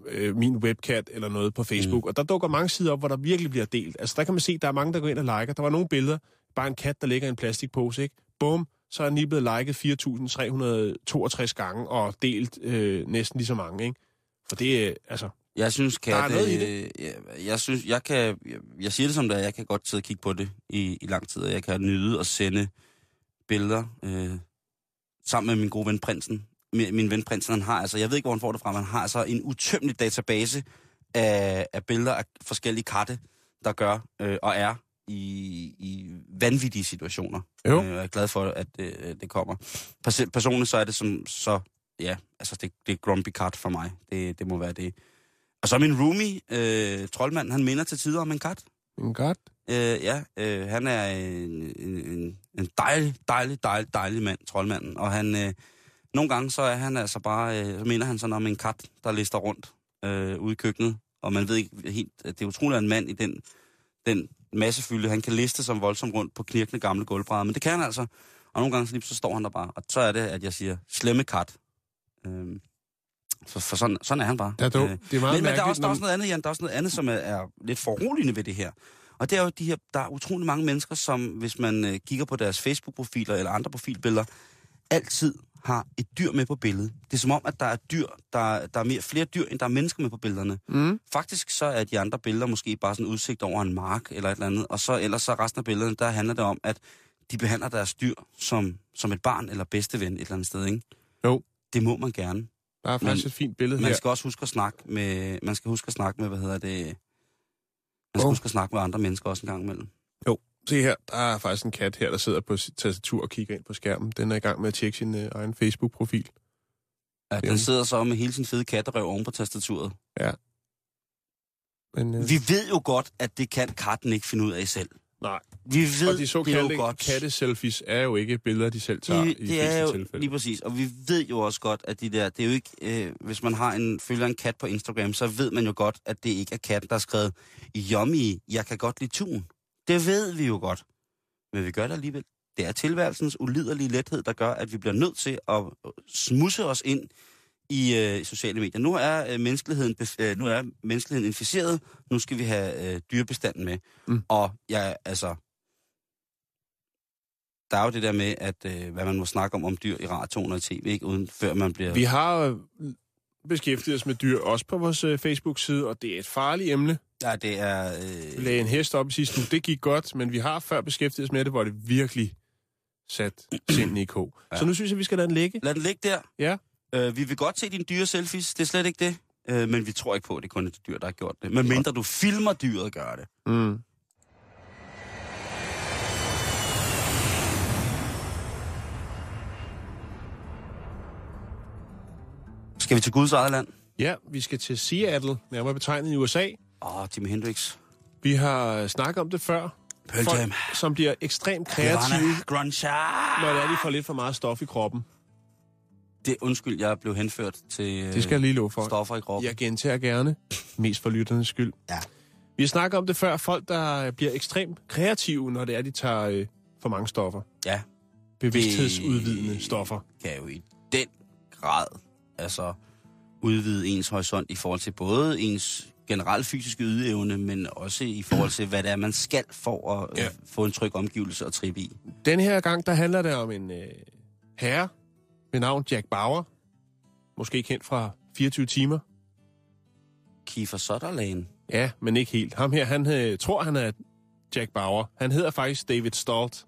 S4: øh, min webcat eller noget på Facebook. Mm. Og der dukker mange sider op, hvor der virkelig bliver delt. Altså der kan man se, der er mange, der går ind og liker. Der var nogle billeder, bare en kat, der ligger i en plastikpose, ikke? Bum, så er den lige blevet liket 4.362 gange og delt øh, næsten lige så mange, ikke? For det er, altså...
S5: Jeg synes,
S4: Der er noget i
S5: øh, jeg, jeg synes, jeg kan, jeg, jeg siger det som det er, jeg kan godt sidde og kigge på det i, i lang tid, og jeg kan nyde at sende billeder øh, sammen med min gode ven Prinsen. Min, min ven Prinsen, han har altså, jeg ved ikke, hvor han får det fra, men han har altså en utømmelig database af, af billeder af forskellige katte, der gør øh, og er i, i vanvittige situationer.
S4: Jo.
S5: Øh, jeg er glad for, at øh, det kommer. Pers- personligt så er det som, så, ja, altså det, det er Grumpy Cat for mig. Det, det må være det. Og så min roomie, øh, troldmanden, han minder til tider om en kat.
S4: En kat.
S5: Øh, ja, øh, han er en, en, en, en dejlig, dejlig, dejlig, dejlig mand, troldmanden. Og han, øh, nogle gange så er han altså bare, øh, så minder han sådan om en kat, der lister rundt øh, ude i køkkenet. Og man ved ikke helt, at det er utroligt, at en mand i den, den massefylde, han kan liste som voldsomt rundt på knirkende gamle gulvbrædder. Men det kan han altså. Og nogle gange så, lige, så står han der bare. Og så er det, at jeg siger, slemme kat. Øh, for, for sådan, sådan er han bare.
S4: Ja, dog.
S5: Øh,
S4: det er meget
S5: men, men der er, også, der er også noget andet, Jan. Der er også noget andet, som er, er lidt foruroligende ved det her. Og det er jo de her, der er utrolig mange mennesker, som hvis man øh, kigger på deres Facebook-profiler eller andre profilbilleder, altid har et dyr med på billedet. Det er som om, at der er dyr, der, der er mere, flere dyr, end der er mennesker med på billederne.
S4: Mm.
S5: Faktisk så er de andre billeder måske bare sådan udsigt over en mark eller et eller andet. Og så ellers så resten af billederne, der handler det om, at de behandler deres dyr som, som et barn eller bedsteven et eller andet sted, ikke?
S4: Jo.
S5: Det må man gerne.
S4: Der er faktisk
S5: Men-
S4: et fint billede
S5: Man
S4: her.
S5: skal også huske at snakke med, man skal huske at snakke med, hvad hedder det, man skal
S4: Åh.
S5: huske at snakke med andre mennesker også en gang imellem.
S4: Se her, der er faktisk en kat her, der sidder på sit tastatur og kigger ind på skærmen. Den er i gang med at tjekke sin øh, egen Facebook-profil.
S5: Ja, den sidder så med hele sin fede katterøv oven på tastaturet.
S4: Men, øh,
S5: Vi ved jo godt, at det kan katten ikke finde ud af selv.
S4: nej,
S5: Vi ved
S4: og de
S5: det
S4: såkaldte
S5: jo godt.
S4: katte-selfies er jo ikke billeder, de selv tager
S5: det,
S4: i de
S5: det er jo
S4: tilfælde.
S5: lige præcis. Og vi ved jo også godt, at de der, det er jo ikke, øh, hvis man har en, følger en kat på Instagram, så ved man jo godt, at det ikke er katten, der har skrevet, yummy, jeg kan godt lide tun. Det ved vi jo godt. Men vi gør det alligevel. Det er tilværelsens uliderlige lethed, der gør, at vi bliver nødt til at smusse os ind i øh, sociale medier. Nu er, øh, menneskeligheden, øh, nu er menneskeligheden inficeret. Nu skal vi have øh, dyrebestanden med.
S4: Mm.
S5: Og ja, altså, der er jo det der med, at øh, hvad man må snakke om om dyr i radioen og tv, ikke? Uden, før man bliver...
S4: Vi har øh, beskæftiget os med dyr også på vores øh, Facebook-side, og det er et farligt emne.
S5: Ja, det er... Øh...
S4: Vi lagde en hest op i sidste uge. Det gik godt, men vi har før beskæftiget os med det, hvor det virkelig sat sindene i ko.
S5: Ja.
S4: Så nu synes jeg, vi skal lade den ligge.
S5: Lad den ligge der.
S4: Ja.
S5: Øh, vi vil godt se dine dyre selfies, det er slet ikke det. Øh, men vi tror ikke på, at det kun er de dyr, der har gjort det. Men mindre du filmer dyret, gør det.
S4: Mm.
S5: Skal vi til Guds eget land?
S4: Ja, vi skal til Seattle, nærmere betegnet i USA.
S5: Åh, oh, Jimi Hendrix.
S4: Vi har snakket om det før.
S5: Pearl
S4: Folk,
S5: Jam.
S4: som bliver ekstremt kreative,
S5: Nirvana, Grunge.
S4: når det er, de får lidt for meget stof i kroppen.
S5: Det undskyld, jeg blev henført til øh,
S4: Det skal jeg lige love for.
S5: stoffer i kroppen.
S4: Jeg gentager gerne, mest for lytternes skyld.
S5: Ja.
S4: Vi har snakket om det før. Folk, der bliver ekstremt kreative, når det er, de tager øh, for mange stoffer.
S5: ja,
S4: Bevidsthedsudvidende
S5: Det-
S4: stoffer.
S5: kan jo i den grad altså udvide ens horisont i forhold til både ens generelle fysiske ydeevne, men også i forhold til, hvad det er, man skal for at
S4: Ja.
S5: ja. få en tryg omgivelse og trippe i.
S4: Den her gang, der handler det om en øh, herre med navn Jack Bauer. Måske kendt fra 24 timer.
S5: Kiefer Sutherland.
S4: Ja, men ikke helt. Ham her, han øh, tror, han er Jack Bauer. Han hedder faktisk David Stolt.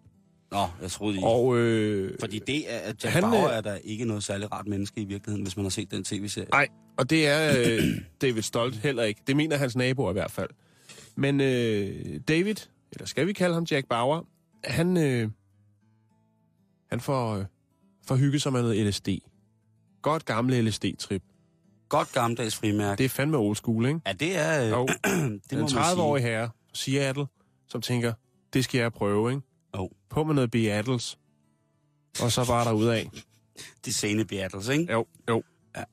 S5: Nå, jeg troede ikke.
S4: Og øh,
S5: Fordi det er, at Jack
S4: Han,
S5: Bauer
S4: øh,
S5: er der ikke noget særligt rart menneske i virkeligheden, hvis man har set den tv-serie.
S4: Nej, og det er øh, David Stolt heller ikke. Det mener hans naboer i hvert fald. Men øh, David, eller skal vi kalde ham Jack Bauer, han, øh, han får, øh, får hygget sig med noget LSD. Godt gamle LSD-trip.
S5: Godt gammeldags frimærke.
S4: Det er fandme old school, ikke?
S5: Ja, det er... Øh,
S4: Jo,
S5: det må
S4: en
S5: man
S4: 30-årig herre fra Seattle, som tænker, det skal jeg prøve, ikke?
S5: Jo.
S4: På med noget Beatles. Og så bare derudad.
S5: sige. De sene Beatles, ikke?
S4: Jo, jo.
S5: Ja.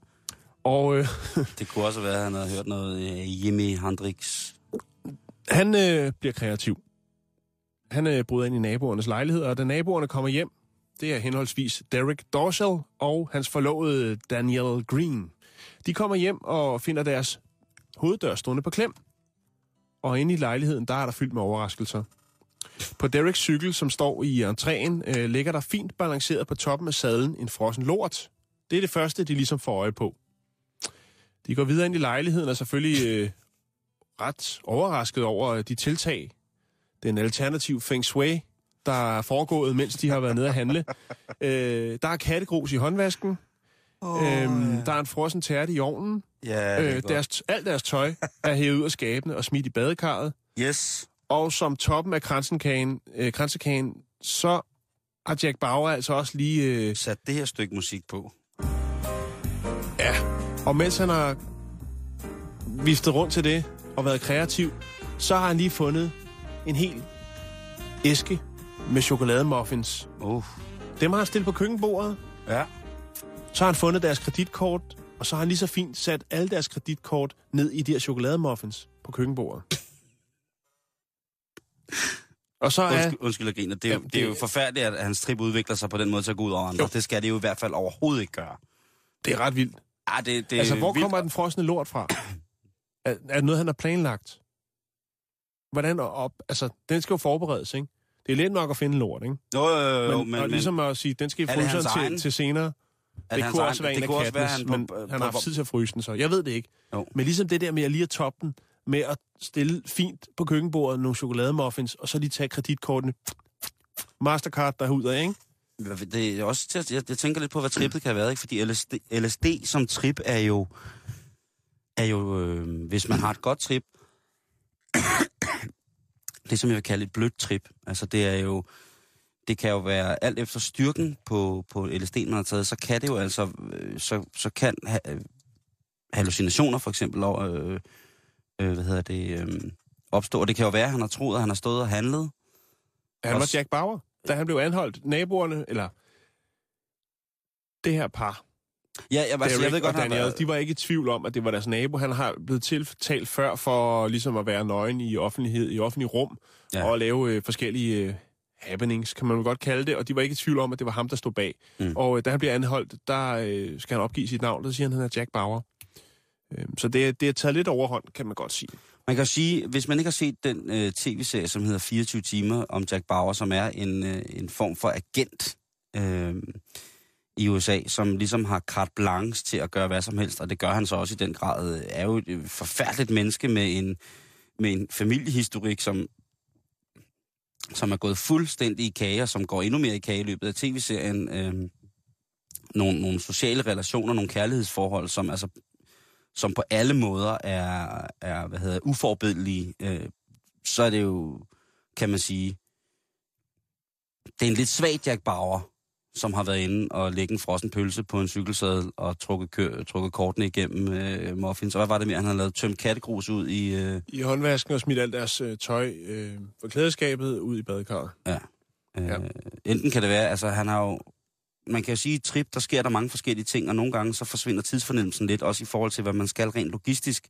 S4: Og øh,
S5: Det kunne også være, at han havde hørt noget øh, Jimi Hendrix.
S4: Han øh, bliver kreativ. Han øh, bryder ind i naboernes lejlighed, og da naboerne kommer hjem, det er henholdsvis Derek Dorsal og hans forlovede Daniel Green. De kommer hjem og finder deres hoveddør stående på klem. Og inde i lejligheden, der er der fyldt med overraskelser. På Dereks cykel, som står i entréen, øh, ligger der fint balanceret på toppen af sadlen en frossen lort. Det er det første, de ligesom får øje på. De går videre ind i lejligheden og er selvfølgelig øh, ret overrasket over de tiltag, den alternativ feng shui, der er foregået, mens de har været nede at handle. øh, der er kattegrus i håndvasken. Oh, øhm, der er en frossen tærte i ovnen.
S5: Ja,
S4: Øh, deres, alt deres tøj er hævet ud af skabene og smidt i badekarret.
S5: Yes.
S4: Og som toppen af kransenkagen, øh, kransekagen, så har Jack Bauer altså også lige... Øh,
S5: Sat det her stykke musik på.
S4: ja, og mens han har viftet rundt til det og været kreativ, så har han lige fundet en hel æske med chokolademuffins.
S5: Uh.
S4: Dem har han stillet på køkkenbordet.
S5: Ja.
S4: Så har han fundet deres kreditkort, og så har han lige så fint sat alle deres kreditkort ned i de her chokolademuffins på køkkenbordet. Og så er...
S5: Undskyld, undskyld griner. Det er, jo,
S4: Jamen,
S5: det er jo
S4: det-
S5: forfærdeligt, at hans trip udvikler sig på den måde til at gå ud over andre.
S4: Jo.
S5: Det skal det jo i hvert fald overhovedet ikke gøre.
S4: Det er ret vildt.
S5: Ah, det, det
S4: Altså, hvor
S5: vildt.
S4: kommer den frosne lort fra? Er, er det noget, han har planlagt? Hvordan op? Altså, den skal jo forberedes, ikke? Det er let nok at finde lort, ikke?
S5: Jo, jo, jo, jo,
S4: men,
S5: men,
S4: og ligesom at sige, den skal
S5: det egen?
S4: til, til senere.
S5: er
S4: Det
S5: hans
S4: kunne
S5: egen-
S4: også være en
S5: det
S4: af kattenes,
S5: han
S4: men
S5: på-
S4: han har haft tid til at fryse den, så jeg ved det ikke.
S5: Jo.
S4: Men ligesom det der med at lige at toppe den, med at stille fint på køkkenbordet nogle chokolademuffins, og så lige tage kreditkortene, Mastercard derudad, ikke?
S5: Det er også til, at- jeg, jeg tænker lidt på, hvad trippet kan have været, ikke? Fordi LSD, LSD som trip er jo, er jo øh, hvis man har et godt trip, det som jeg vil kalde et blødt trip. Altså det er jo, det kan jo være alt efter styrken på, på LSD, man har taget, så kan det jo altså, øh, så, så kan ha, hallucinationer for eksempel, og, øh, øh, hvad hedder det, øh, opstå. Og det kan jo være, at han har troet, at han har stået og handlet,
S4: Han var Jack Bauer, da han blev anholdt. Naboerne, eller det her par,
S5: Ja, jeg, altså,
S4: Derek
S5: jeg ved godt,
S4: og Daniel, de var ikke i tvivl om, at det var deres nabo. Han har blevet tiltalt før for ligesom at være nøgen i offentlighed, i offentlig rum,
S5: Ja.
S4: og lave øh, forskellige øh, happenings, kan man vel godt kalde det, og de var ikke i tvivl om, at det var ham, der stod bag.
S5: Mm.
S4: Og øh, da han bliver anholdt, der øh, skal han opgive sit navn, der siger han, at han er Jack Bauer. Øh, så det, det er taget lidt overhånd, kan man godt sige.
S5: Man kan sige, hvis man ikke har set den øh, tv-serie, som hedder 24 timer om Jack Bauer, som er en, øh, en form for agent øh, i USA, som ligesom har carte blanche til at gøre hvad som helst, og det gør han så også i den grad, øh, er jo et øh, forfærdeligt menneske med en, med en familiehistorik, som, som er gået fuldstændig i kage, og som går endnu mere i kage i løbet af tv-serien. Øh, nogle, nogle sociale relationer, nogle kærlighedsforhold, som altså som på alle måder er, er hvad hedder, uforbedelige, øh, så er det jo, kan man sige, det er en lidt svag Jack Bauer, som har været inde og lægge en frossen pølse på en cykelsadel og trukket, kø, trukket kortene igennem øh, muffins. Og hvad var det mere? Han havde lavet tømt kattegrus ud i... Øh,
S4: I håndvasken og smidt alt deres øh, tøj øh, fra klædeskabet ud i badekarret.
S5: ja. Øh,
S4: Ja.
S5: Enten kan det være, altså han har jo... Man kan jo sige, at i trip, der sker der mange forskellige ting, og nogle gange så forsvinder tidsfornemmelsen lidt, også i forhold til, hvad man skal rent logistisk.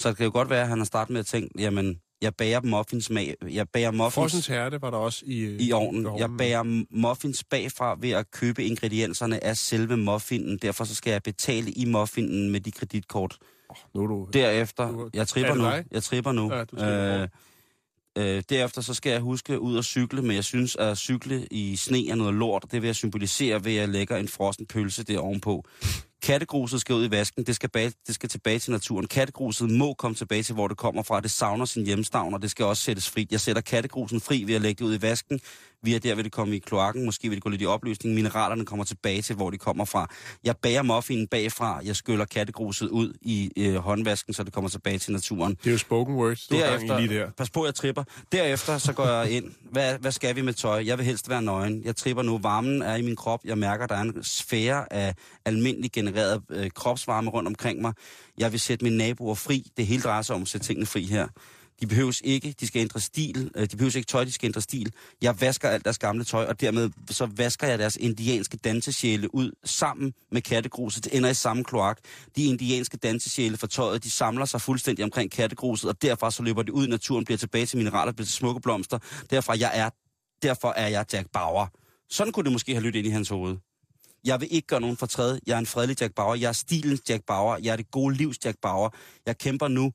S5: Så det kan jo godt være, at han har startet med at tænke, jamen, jeg bager muffins med, jeg bager muffins...
S4: Frossens hærde var der også i, øh,
S5: i ovnen. Jeg bager muffins bagfra ved at købe ingredienserne af selve muffinen. Derfor så skal jeg betale i muffinen med de kreditkort.
S4: Nu er du...
S5: Derefter,
S4: Du-
S5: jeg tripper
S4: Er
S5: nu.
S4: dig?
S5: Jeg tripper nu.
S4: Ja, du tripper
S5: øh, Øh, derefter så skal jeg huske ud at cykle, men jeg synes at cykle i sne er noget lort, det vil jeg symbolisere ved at lægge en frossen pølse der ovenpå. Kattegruset skal ud i vasken, det skal, bag, det skal tilbage til naturen. Kattegruset må komme tilbage til, hvor det kommer fra. Det savner sin hjemstavn, og det skal også sættes fri. Jeg sætter kattegrusen fri ved at lægge det ud i vasken. Via der vil det komme i kloakken, måske vil det gå lidt i opløsning. Mineralerne kommer tilbage til, hvor de kommer fra. Jeg bager muffinen bagfra, jeg skyller kattegruset ud i øh, håndvasken, så det kommer tilbage til naturen.
S4: Det er jo spoken word, du i lige der.
S5: Pas på, jeg tripper. Derefter så går jeg ind. Hvad, hvad skal vi med tøj? Jeg vil helst være nøgen. Jeg tripper nu. Varmen er i min krop. Jeg mærker, der er en sfære af almindelig genereret øh, kropsvarme rundt omkring mig. Jeg vil sætte mine naboer fri. Det hele drejer sig om at sætte tingene fri her. De behøves ikke, de skal ændre stil. Øh, de behøves ikke tøj, de skal ændre stil. Jeg vasker alt deres gamle tøj, og dermed så vasker jeg deres indianske dansesjæle ud sammen med kattegruset. Det ender i samme kloak. De indianske dansesjæle for tøjet, de samler sig fuldstændig omkring kattegruset, og derfra så løber de ud i naturen, bliver tilbage til mineraler, bliver til smukke blomster. Derfra jeg er, derfor er jeg Jack Bauer. Sådan kunne det måske have lyttet ind i hans hoved. Jeg vil ikke gøre nogen fortræd. Jeg er en fredelig Jack Bauer. Jeg er stilens Jack Bauer. Jeg er det gode livs Jack Bauer. Jeg kæmper nu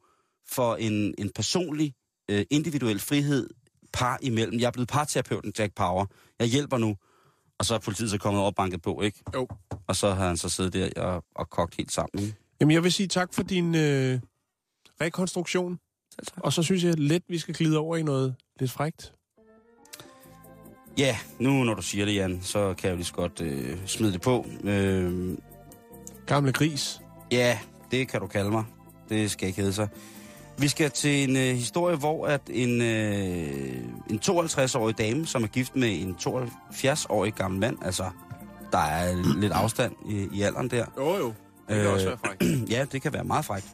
S5: for en, en personlig, øh, individuel frihed par imellem. Jeg er blevet parterapeuten Jack Bauer. Jeg hjælper nu. Og så er politiet så kommet over og banket på, ikke?
S4: Jo.
S5: Og så har han så siddet der og, og kogt helt sammen. ikke?
S4: Jamen, jeg vil sige tak for din øh, rekonstruktion. Og så synes jeg let, vi skal glide over i noget lidt frægt.
S5: Ja, nu når du siger det, Jan, så kan jeg jo lige så godt øh, smide det på. Øh,
S4: Gamle gris.
S5: Ja, det kan du kalde mig. Det skal ikke hedde sig. Vi skal til en øh, historie, hvor at en, øh, en 52-årig dame, som er gift med en 72-årig gammel mand, altså der er lidt afstand i, i alderen der.
S4: Jo, jo. Det kan
S5: Øh,
S4: også være frægt.
S5: ja, det kan være meget frækt.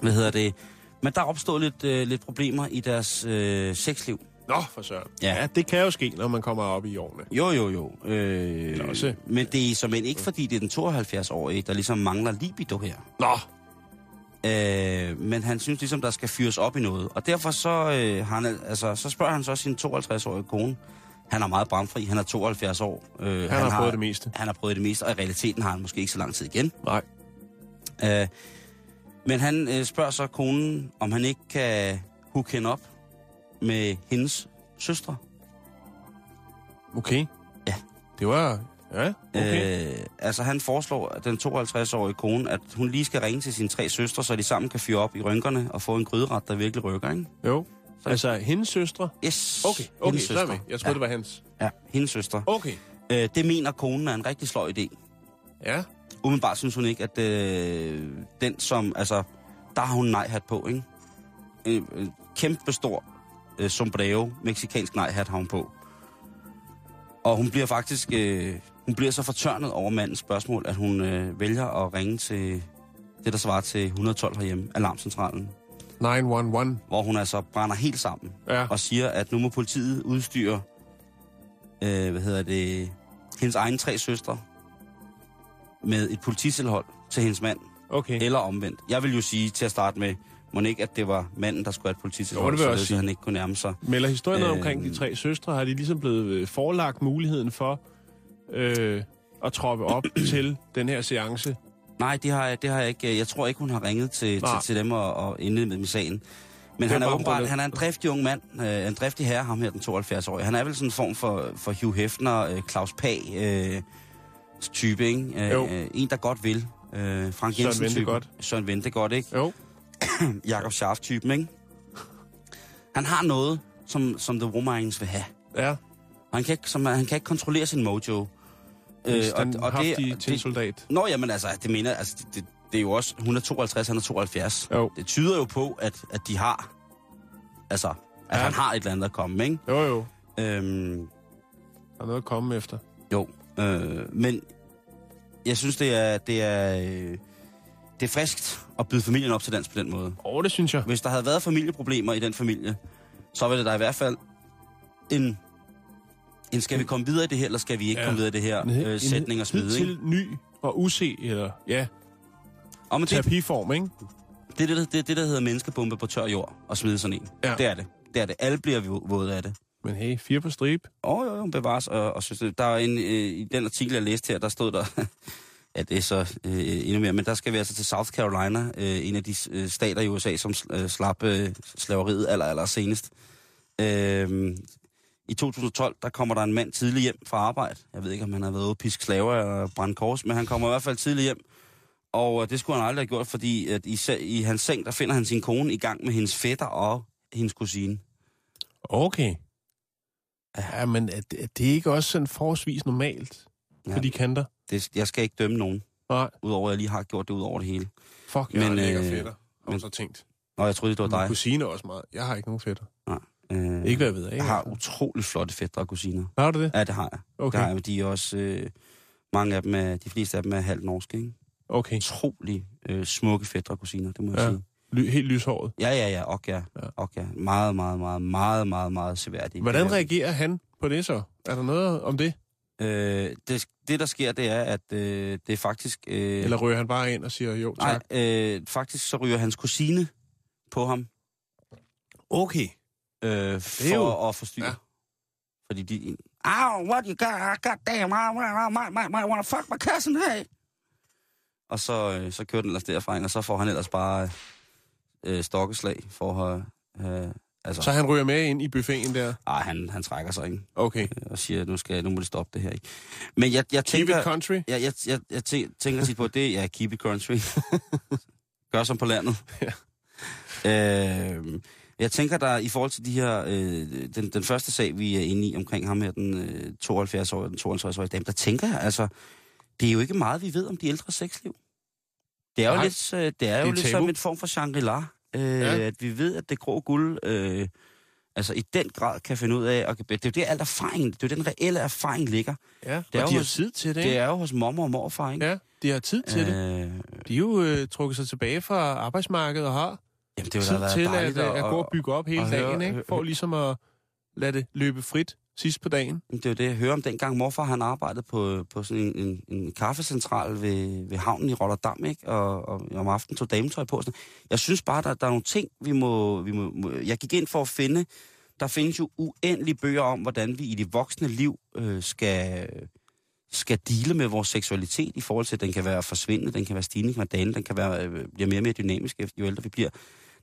S5: Hvad hedder det? Men der er opstået lidt, øh, lidt problemer i deres øh, sexliv.
S4: Nå, for søren.
S5: Ja.
S4: ja, det kan jo ske, når man kommer op i årene.
S5: Jo, jo, jo. Øh,
S4: også-
S5: Men det er som ikke, fordi det er den 72-årige, der ligesom mangler libido her.
S4: Nå,
S5: Øh, men han synes ligesom, der skal fyres op i noget. Og derfor så, øh, han, altså, så spørger han så sin 52-årige kone. Han er meget bramfri, han er 72 år. Øh,
S4: han, har prøvet det meste.
S5: Han har prøvet det meste, og i realiteten har han måske ikke så lang tid igen.
S4: Nej.
S5: Øh, men han øh, spørger så konen, om han ikke kan hooke hende op med hendes søstre.
S4: Okay.
S5: Ja.
S4: Det var... Ja, okay.
S5: Øh, altså han foreslår at den 52-årige kone, at hun lige skal ringe til sine tre søstre, så de sammen kan fyre op i rynkerne og få en gryderet, der virkelig rykker, ikke?
S4: jo. Altså, hendes søstre?
S5: Yes.
S4: Okay, okay,
S5: hendes
S4: så er jeg
S5: søstre.
S4: med. Jeg troede,
S5: ja.
S4: det var hans.
S5: Ja, hendes søster.
S4: Okay.
S5: Øh, det mener konen er en rigtig sløj idé.
S4: Ja.
S5: Umiddelbart synes hun ikke, at øh, den som, altså, der har hun nej-hat på, ikke? En, en kæmpe stor øh, sombrero, meksikansk nej-hat har hun på. Og hun bliver faktisk, øh, hun bliver så fortørnet over mandens spørgsmål, at hun øh, vælger at ringe til det, der svarer til 112 herhjemme, alarmcentralen,
S4: 911.
S5: hvor hun altså brænder helt sammen
S4: Ja.
S5: og siger, at nu må politiet udstyre, øh, hvad hedder det, hendes egne tre søstre med et polititilhold til hendes mand,
S4: Okay.
S5: eller omvendt. Jeg vil jo sige til at starte med, må ikke, at det var manden, der skulle have et polititilhold,
S4: Jo, det
S5: at han ikke kunne nærme sig.
S4: Melder historien
S5: Øh,
S4: omkring de tre søstre? Har de ligesom blevet øh, forelagt muligheden for øh, at troppe op til den her seance?
S5: Nej, det har, jeg, det har jeg ikke. Jeg tror ikke, hun har ringet til,
S4: Nej.
S5: til, til dem og, og indledt med sagen. Men han er åbenbart, han er en driftig ung mand, øh, en driftig herre, ham her, den 72-årige. Han er vel sådan en form for, for Hugh Hefner, øh, Claus Pag øh, type, ikke? Øh,
S4: Jo.
S5: øh, en, der godt vil. Øh, Frank
S4: Søren
S5: Jensen type.
S4: Ventegodt.
S5: Søren Ventegodt, ikke?
S4: Jo.
S5: Jakob Scharf typen, ikke? Han har noget, som, som The Woman's vil have.
S4: Ja.
S5: Og han kan ikke, som, han kan ikke kontrollere sin mojo.
S4: Øh, og, og det,
S5: det,
S4: tilsoldat.
S5: Nå, jamen altså, det mener altså, det, det, det er jo også, hun er 52, han er 72.
S4: Jo.
S5: Det tyder jo på, at, at de har, altså, at
S4: Ja.
S5: han har et eller andet at komme, ikke?
S4: Jo, jo.
S5: Øhm,
S4: Der er noget at komme efter.
S5: Jo, øh, men jeg synes, det er, det er, øh, det er friskt at byde familien op til dans på den måde.
S4: Åh, oh, det synes jeg.
S5: Hvis der havde været familieproblemer i den familie, så ville der i hvert fald en, en skal vi komme videre i det her, eller skal vi ikke
S4: Ja.
S5: komme videre i det her
S4: En-
S5: øh, sætning og smide?
S4: Hidtil ny og use, eller ja,
S5: Og men det,
S4: terapiform, ikke?
S5: det, er det, det, det, der hedder menneskebombe på tør jord, og smide sådan en.
S4: Ja.
S5: Det er det. Det er det. Alle bliver vi våde af det.
S4: Men hey, fire på stribe.
S5: Åh, oh, jo, jo, bevares. Og, og synes, der er en, øh, i den artikel, jeg læste her, der stod der, ja, det er så øh, endnu mere, men der skal vi altså til South Carolina, øh, en af de øh, stater i USA, som øh, slap øh, slaveriet aller, aller senest. Øh, I 2012, der kommer der en mand tidlig hjem fra arbejde. Jeg ved ikke, om han har været ude at piske slaver eller brænde kors, men han kommer i hvert fald tidlig hjem. Og øh, det skulle han aldrig have gjort, fordi at i, i hans seng, der finder han sin kone i gang med hendes fætter og hendes kusine.
S4: Okay. Ja, men er det, er det ikke også sådan forholdsvis normalt
S5: Ja.
S4: på de kanter?
S5: Det, jeg skal ikke dømme nogen,
S4: Nej,
S5: udover at jeg lige har gjort det ud over det hele.
S4: fuck, jeg
S5: Men,
S4: har
S5: øh,
S4: fætter. Har
S5: men-
S4: så tænkt.
S5: Nå, jeg troede, det var
S4: Min
S5: dig.
S4: kusine er også meget. Jeg har ikke nogen fætter.
S5: Øh,
S4: Ikke hvad jeg ved af.
S5: jeg har utrolig flotte fætter og kusiner.
S4: Har du det?
S5: Ja, det har jeg. Okay. Jeg, men de er også... Øh, mange af dem er, de fleste af dem er halvt norske, ikke?
S4: Okay.
S5: Utrolig øh, smukke fætter og kusiner, det må jeg
S4: Ja.
S5: sige.
S4: Ly, helt lyshåret.
S5: Ja, ja, ja, og ja.
S4: Ja.
S5: Og ja. Meget, meget, meget, meget, meget, meget seværdigt.
S4: Hvordan reagerer han på det så? Er der noget om det?
S5: Øh, det, det, der sker, det er, at øh, det er faktisk... Øh,
S4: Eller rører han bare ind og siger jo tak?
S5: nej, øh, faktisk så ryger hans kusine på ham,
S4: Okay.
S5: Øh, for
S4: jo-
S5: at forstyrre.
S4: Ja.
S5: Ja. Fordi de... Ow, what you got? God damn, I, I, my, my, my, wanna fuck my cousin, hey! Og så, øh, så kører den ellers derfra, og så får han ellers bare øh, stokkeslag for at... Øh, altså,
S4: Så han ryger med ind i buffeten der?
S5: ej, han, han trækker sig, ikke?
S4: Okay.
S5: Øh, Og siger, nu, skal, nu må det stoppe det her, ikke? Men jeg, jeg
S4: Keep
S5: tænker...
S4: it country?
S5: Jeg, jeg, jeg, jeg tæ- tænker tit på, det er keep it country. Gør som på landet. øh, jeg tænker der i forhold til de her, øh, den, den første sag, vi er inde i omkring ham her, den øh, 72-årige, den 52-årige dame, der tænker jeg, altså, det er jo ikke meget, vi ved om de ældre sexliv. Det er jo
S4: Nej,
S5: lidt, øh, det er jo
S4: er
S5: lidt
S4: tabu.
S5: som en form for Shangri-La, øh,
S4: Ja.
S5: at vi ved, at det grå guld, øh, altså i den grad kan finde ud af, og det er jo det, alt erfaring, det er jo den reelle erfaring ligger.
S4: Ja,
S5: Det
S4: det
S5: er
S4: og
S5: jo
S4: de har
S5: hos-
S4: tid til det,
S5: Det er jo hos mormor og morfar, ikke?
S4: Ja, de har tid til det.
S5: Øh,
S4: De er jo øh, trukket sig tilbage fra arbejdsmarkedet og har
S5: Jamen, det
S4: tid til at,
S5: dejligt
S4: at, at gå og bygge op hele dagen,
S5: høre-
S4: ikke? For ligesom at lade det løbe frit sidst på dagen.
S5: Det er jo det, jeg hører om dengang morfar han arbejdede på, på sådan en, en, en kaffecentral ved, ved havnen i Rotterdam, ikke? Og, og om aftenen tog dametøj på. og Sådan. Jeg synes bare, der, der er nogle ting, vi må, vi må, må... Jeg gik ind for at finde... Der findes jo uendelige bøger om, hvordan vi i det voksne liv øh, skal, skal dele med vores seksualitet i forhold til, at den kan være forsvindende, den kan være stigende, den kan være dalende, den kan være, øh, bliver mere og mere dynamisk, jo ældre vi bliver.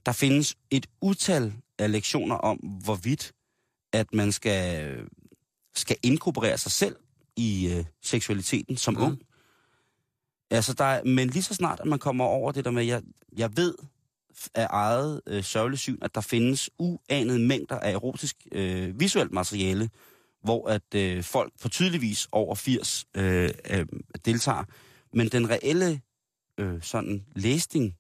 S5: Der findes et utal af lektioner om, hvorvidt at man skal, skal inkorporere sig selv i øh, seksualiteten som
S4: Mm.
S5: ung. Altså, der er, men lige så snart, at man kommer over det der med, jeg, jeg ved af eget øh, sørgeligt syn, at der findes uanede mængder af erotisk øh, visuelt materiale, hvor at øh, folk på tydeligvis over 80 øh, øh, deltager. Men den reelle øh, sådan læsning...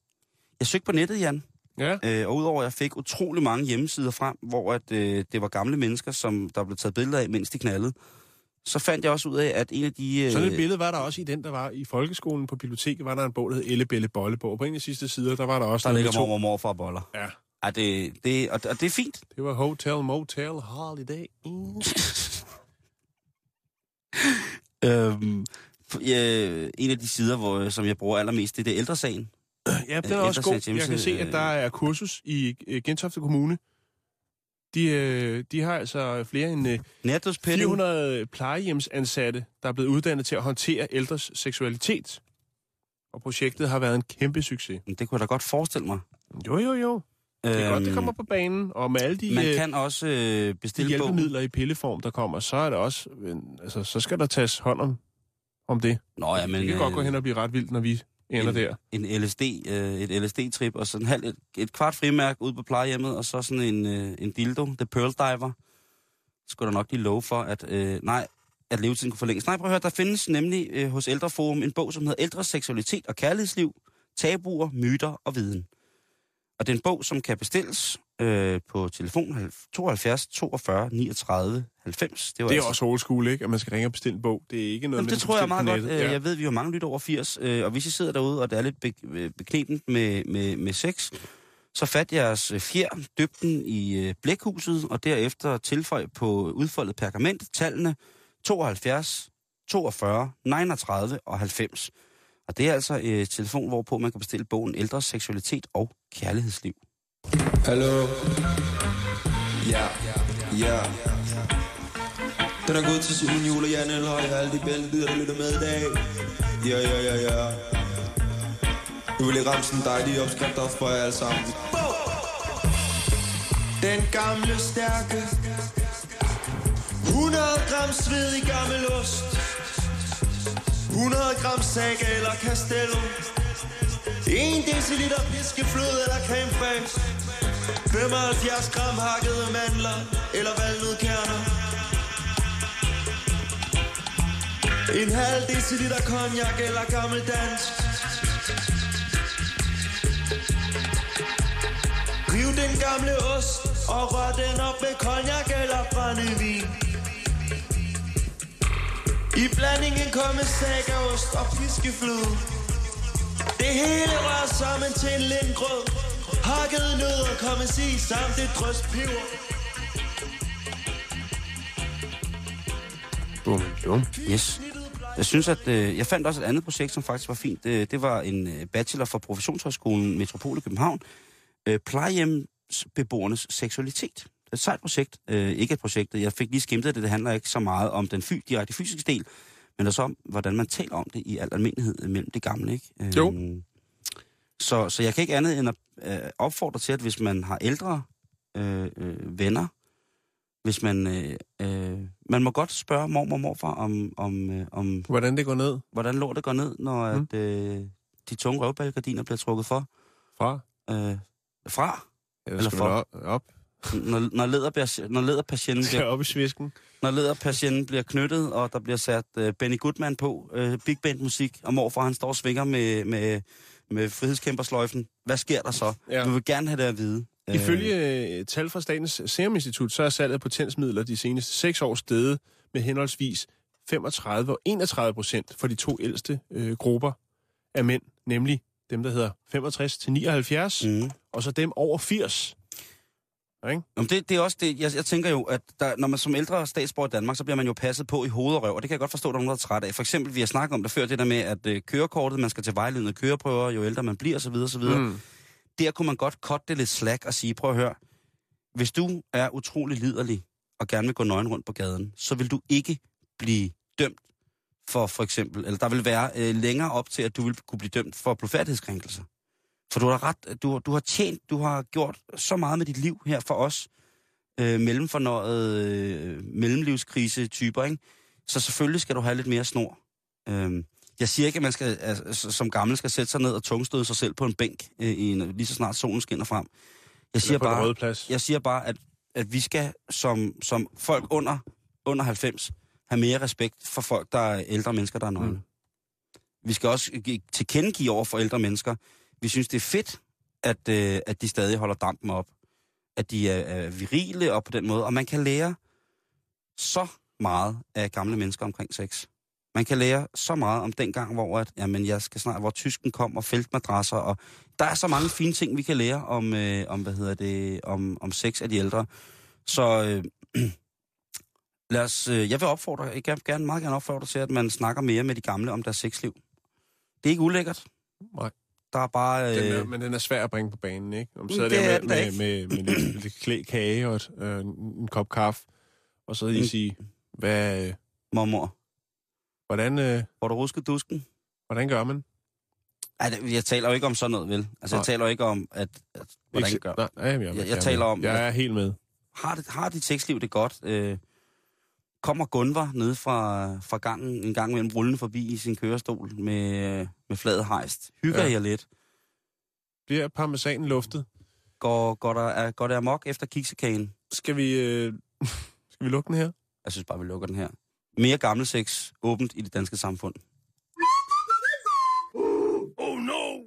S5: Jeg søgte på nettet, Jan,
S4: Ja,
S5: Øh, og udover at jeg fik utrolig mange hjemmesider frem, hvor at, øh, det var gamle mennesker, som der blev taget billeder af, mens de knaldede, så fandt jeg også ud af, at en af de... Øh,
S4: sådan et billede var der også i den, der var i folkeskolen på biblioteket, var der en bog, der hed Elle Belle Bolle på. Og på en af de sidste sider, der var der også
S5: der ligger mormor og morfar boller.
S4: Ja,
S5: Ja, det, det, og, og det er fint.
S4: det var Hotel, Motel, Holiday. Mm.
S5: Øhm, øh, en af de sider, hvor, som jeg bruger allermest, det er det ældresagen.
S4: Ja, den er
S5: Øh,
S4: også god. Jeg kan se, at der er kursus i øh, Gentofte Kommune. De, øh, de har altså flere end øh,
S5: Nærdødspænding.
S4: 400 plejehjemsansatte, der er blevet uddannet til at håndtere ældres seksualitet. Og projektet har været en kæmpe succes.
S5: Det kunne jeg da godt forestille mig.
S4: Jo, jo, jo. Det er godt, det kommer på banen. Og med alle de,
S5: Øhm, Man
S4: øh,
S5: kan også øh,
S4: de
S5: bestille bogen.
S4: hjælpemidler i pilleform, der kommer, så er det også... øh, Altså, så skal der tages hånd om, om det.
S5: Nå ja, men...
S4: det kan godt gå
S5: øh,
S4: hen og blive ret vildt, når vi ender
S5: en,
S4: der.
S5: en LSD, øh, et LSD-trip, og sådan halv, et, et kvart frimærk ude på plejehjemmet, og så sådan en, øh, en dildo, The Pearl Diver. Skulle der nok lige love for, at, øh, nej, at levetiden kunne forlænges. Nej, prøv at høre, der findes nemlig øh, hos Ældreforum en bog, som hedder Ældres seksualitet og kærlighedsliv, tabuer, myter og viden. Og det er en bog, som kan bestilles, øh, på telefon 72 42 39 90. Det, var
S4: Det er
S5: altså-
S4: også old school, ikke? At man skal ringe og bestille en bog. Det er ikke noget,
S5: Jamen, det tror jeg meget godt. Øh, Jeg ved, vi har mange lytter over 80, øh, og hvis I sidder derude, og det er lidt be- øh, beknebent med, med, med sex, så fat jeres øh, fjer, døb den i øh, blækhuset, og derefter tilføj på udfoldet pergament tallene 72, 42, 39 og 90. Og det er altså et telefon, hvorpå man kan bestille bogen Ældres Seksualitet og Kærlighedsliv.
S7: Hallo? Ja, ja. Den er gået til Simon Jule Jan Elhøj og alle de bæltelyder, der lytter med i dag. Ja, ja, ja, ja. Nu vil jeg ramme sådan opskrift op for jer alle sammen. Den gamle stærke 100 gram sved i gammel ost 100 gram saga eller castello 1 deciliter piskefløde eller creme fraiche 75 gram hakkede mandler eller valnødkerner En halv deciliter cognac eller gammeldansk Riv den gamle ost og rør den op med cognac eller brændevin. I blandingen kommer sagaost og piskefløde Det hele rører sammen til en lindgrød. Hakket nødder, kommer sig samt et drøs peber
S4: Bum, bum.
S5: Yes. Jeg synes, at øh, jeg fandt også et andet projekt, som faktisk var fint. Øh, det var en øh, bachelor fra Professionshøjskolen Metropol i København. Øh, plejehjemsbeboernes seksualitet. Det er et sejt projekt. Øh, ikke et projekt, jeg fik lige skimtet det. Det handler ikke så meget om den fy, direkte fysiske del, men også om, hvordan man taler om det i al almindelighed mellem det gamle. Ikke? Øh,
S4: Jo.
S5: Så, så jeg kan ikke andet end at øh, opfordre til, at hvis man har ældre øh, øh, venner, hvis man... Øh, øh, man må godt spørge mormor og morfar om, om, øh, om
S4: Hvordan det går ned
S5: hvordan lortet går ned, når
S4: Mm.
S5: at, øh, de tunge røvbalgardiner bliver trukket for,
S4: fra?
S5: øh, fra,
S4: Eller,
S5: Eller
S4: man op,
S5: når, når, lederpatienten, når, lederpatienten bliver,
S4: op i svisken?
S5: når lederpatienten bliver knyttet, og der bliver sat øh, Benny Goodman på, øh, big band musik, og morfar han står og svinger med, med, med frihedskæmpersløjfen. Hvad sker der så?
S4: Ja.
S5: Vi vil gerne have det at vide. Øh,
S4: Ifølge øh, tal fra Statens Serum Institut, så er salget af potensmidler de seneste 6 år steget med henholdsvis 35 og 31 procent for de to ældste øh, grupper af mænd, nemlig dem, der hedder 65 til 79, mm.
S5: Mm.
S4: og så dem over 80. Ikke?
S5: Jamen det, det er også det, jeg, jeg tænker jo, at der, når man som ældre statsborger i Danmark, så bliver man jo passet på i hoved og røv, og det kan jeg godt forstå, at der er nogen, der er træt af. For eksempel, vi har snakket om det før, det der med, at øh, kørekortet, man skal til vejledende køreprøver, jo ældre man bliver, osv. osv. Mm. Der kunne man godt cutte det lidt slack og sige, prøv at høre, hvis du er utrolig liderlig og gerne vil gå nøgen rundt på gaden, så vil du ikke blive dømt for for eksempel, eller der vil være øh, længere op til, at du vil kunne blive dømt for blodfærdighedskrænkelse. For du har ret, du, du har tjent, du har gjort så meget med dit liv her for os, øh, mellemfornøjet øh, mellemlivskrise-typer, ikke? Så selvfølgelig skal du have lidt mere snor. Øh, jeg siger ikke, at man skal, altså, som gammel skal sætte sig ned og tungstøde sig selv på en bænk, øh, i en, lige så snart solen skinner frem. Jeg siger bare, jeg siger bare, at, at vi skal som, som folk under, under 90 have mere respekt for folk, der er ældre mennesker, der er nøgne. Mm. Vi skal også gi- tilkendegive over for ældre mennesker, vi synes, det er fedt, at, øh, at de stadig holder dampen op. At de er, er virile og på den måde. Og man kan lære så meget af gamle mennesker omkring sex. Man kan lære så meget om den gang, hvor at, jamen, jeg skal snart, hvor tysken kom og feltmadrasser, og der er så mange fine ting, vi kan lære om, øh, om hvad hedder det, om, om sex af de ældre. Så øh, lad os, øh, jeg vil opfordre, jeg vil gerne, meget gerne opfordre til, at man snakker mere med de gamle om deres sexliv. Det er ikke ulækkert.
S4: Nej.
S5: Der er bare... Øh,
S4: Den er, men den er svær at bringe på banen, ikke? Om sidder
S5: Det er
S4: der
S5: den
S4: med,
S5: da
S4: med,
S5: ikke.
S4: med, med, med lidt, lidt klæ, kage og et, øh, en kop kaffe, og så lige
S5: Mm.
S4: sige, hvad, øh,
S5: mormor,
S4: hvordan, øh,
S5: hvor du rusket dusken?
S4: hvordan gør man?
S5: Ej, det- jeg taler jo ikke om sådan noget, vel? Altså, jeg
S4: Nej.
S5: taler jo ikke om, at, at hvordan
S4: Ikke-
S5: gør.
S4: Nej, nej, jeg, jeg,
S5: Jeg- jeg taler om,
S4: Jeg er helt med.
S5: Har, det, har dit sexliv det godt? Øh, kommer Gunvar ned fra, fra gangen en gang mellem rullende forbi i sin kørestol med, med fladet hejst? Hygger Ja. jeg lidt?
S4: Bliver parmesanen luftet?
S5: Går, går, der, er, går det amok efter kiksekagen?
S4: Skal vi, øh, skal vi lukke den her?
S5: Jeg synes bare, vi lukker den her. Mere gammel sex åbent i det danske samfund.
S4: Oh no!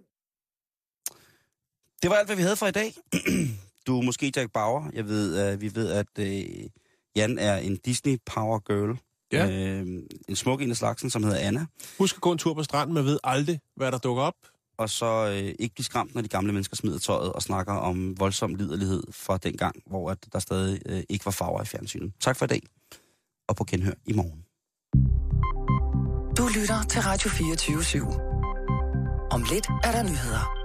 S5: Det var alt, hvad vi havde for i dag. Du er måske Jack Bauer. Jeg ved, uh, vi ved, at uh, Jan er en Disney Power Girl.
S4: Ja.
S5: Uh, en smuk en af slagsen, som hedder Anna.
S4: Husk at gå en tur på stranden, man ved aldrig, hvad der dukker op.
S5: Og så uh, ikke blive skræmt, når de gamle mennesker smider tøjet og snakker om voldsom liderlighed fra den gang, hvor at der stadig uh, ikke var farver i fjernsynet. Tak for i dag, og på genhør i morgen.
S3: Du lytter til Radio 24 /7. Om lidt er der nyheder.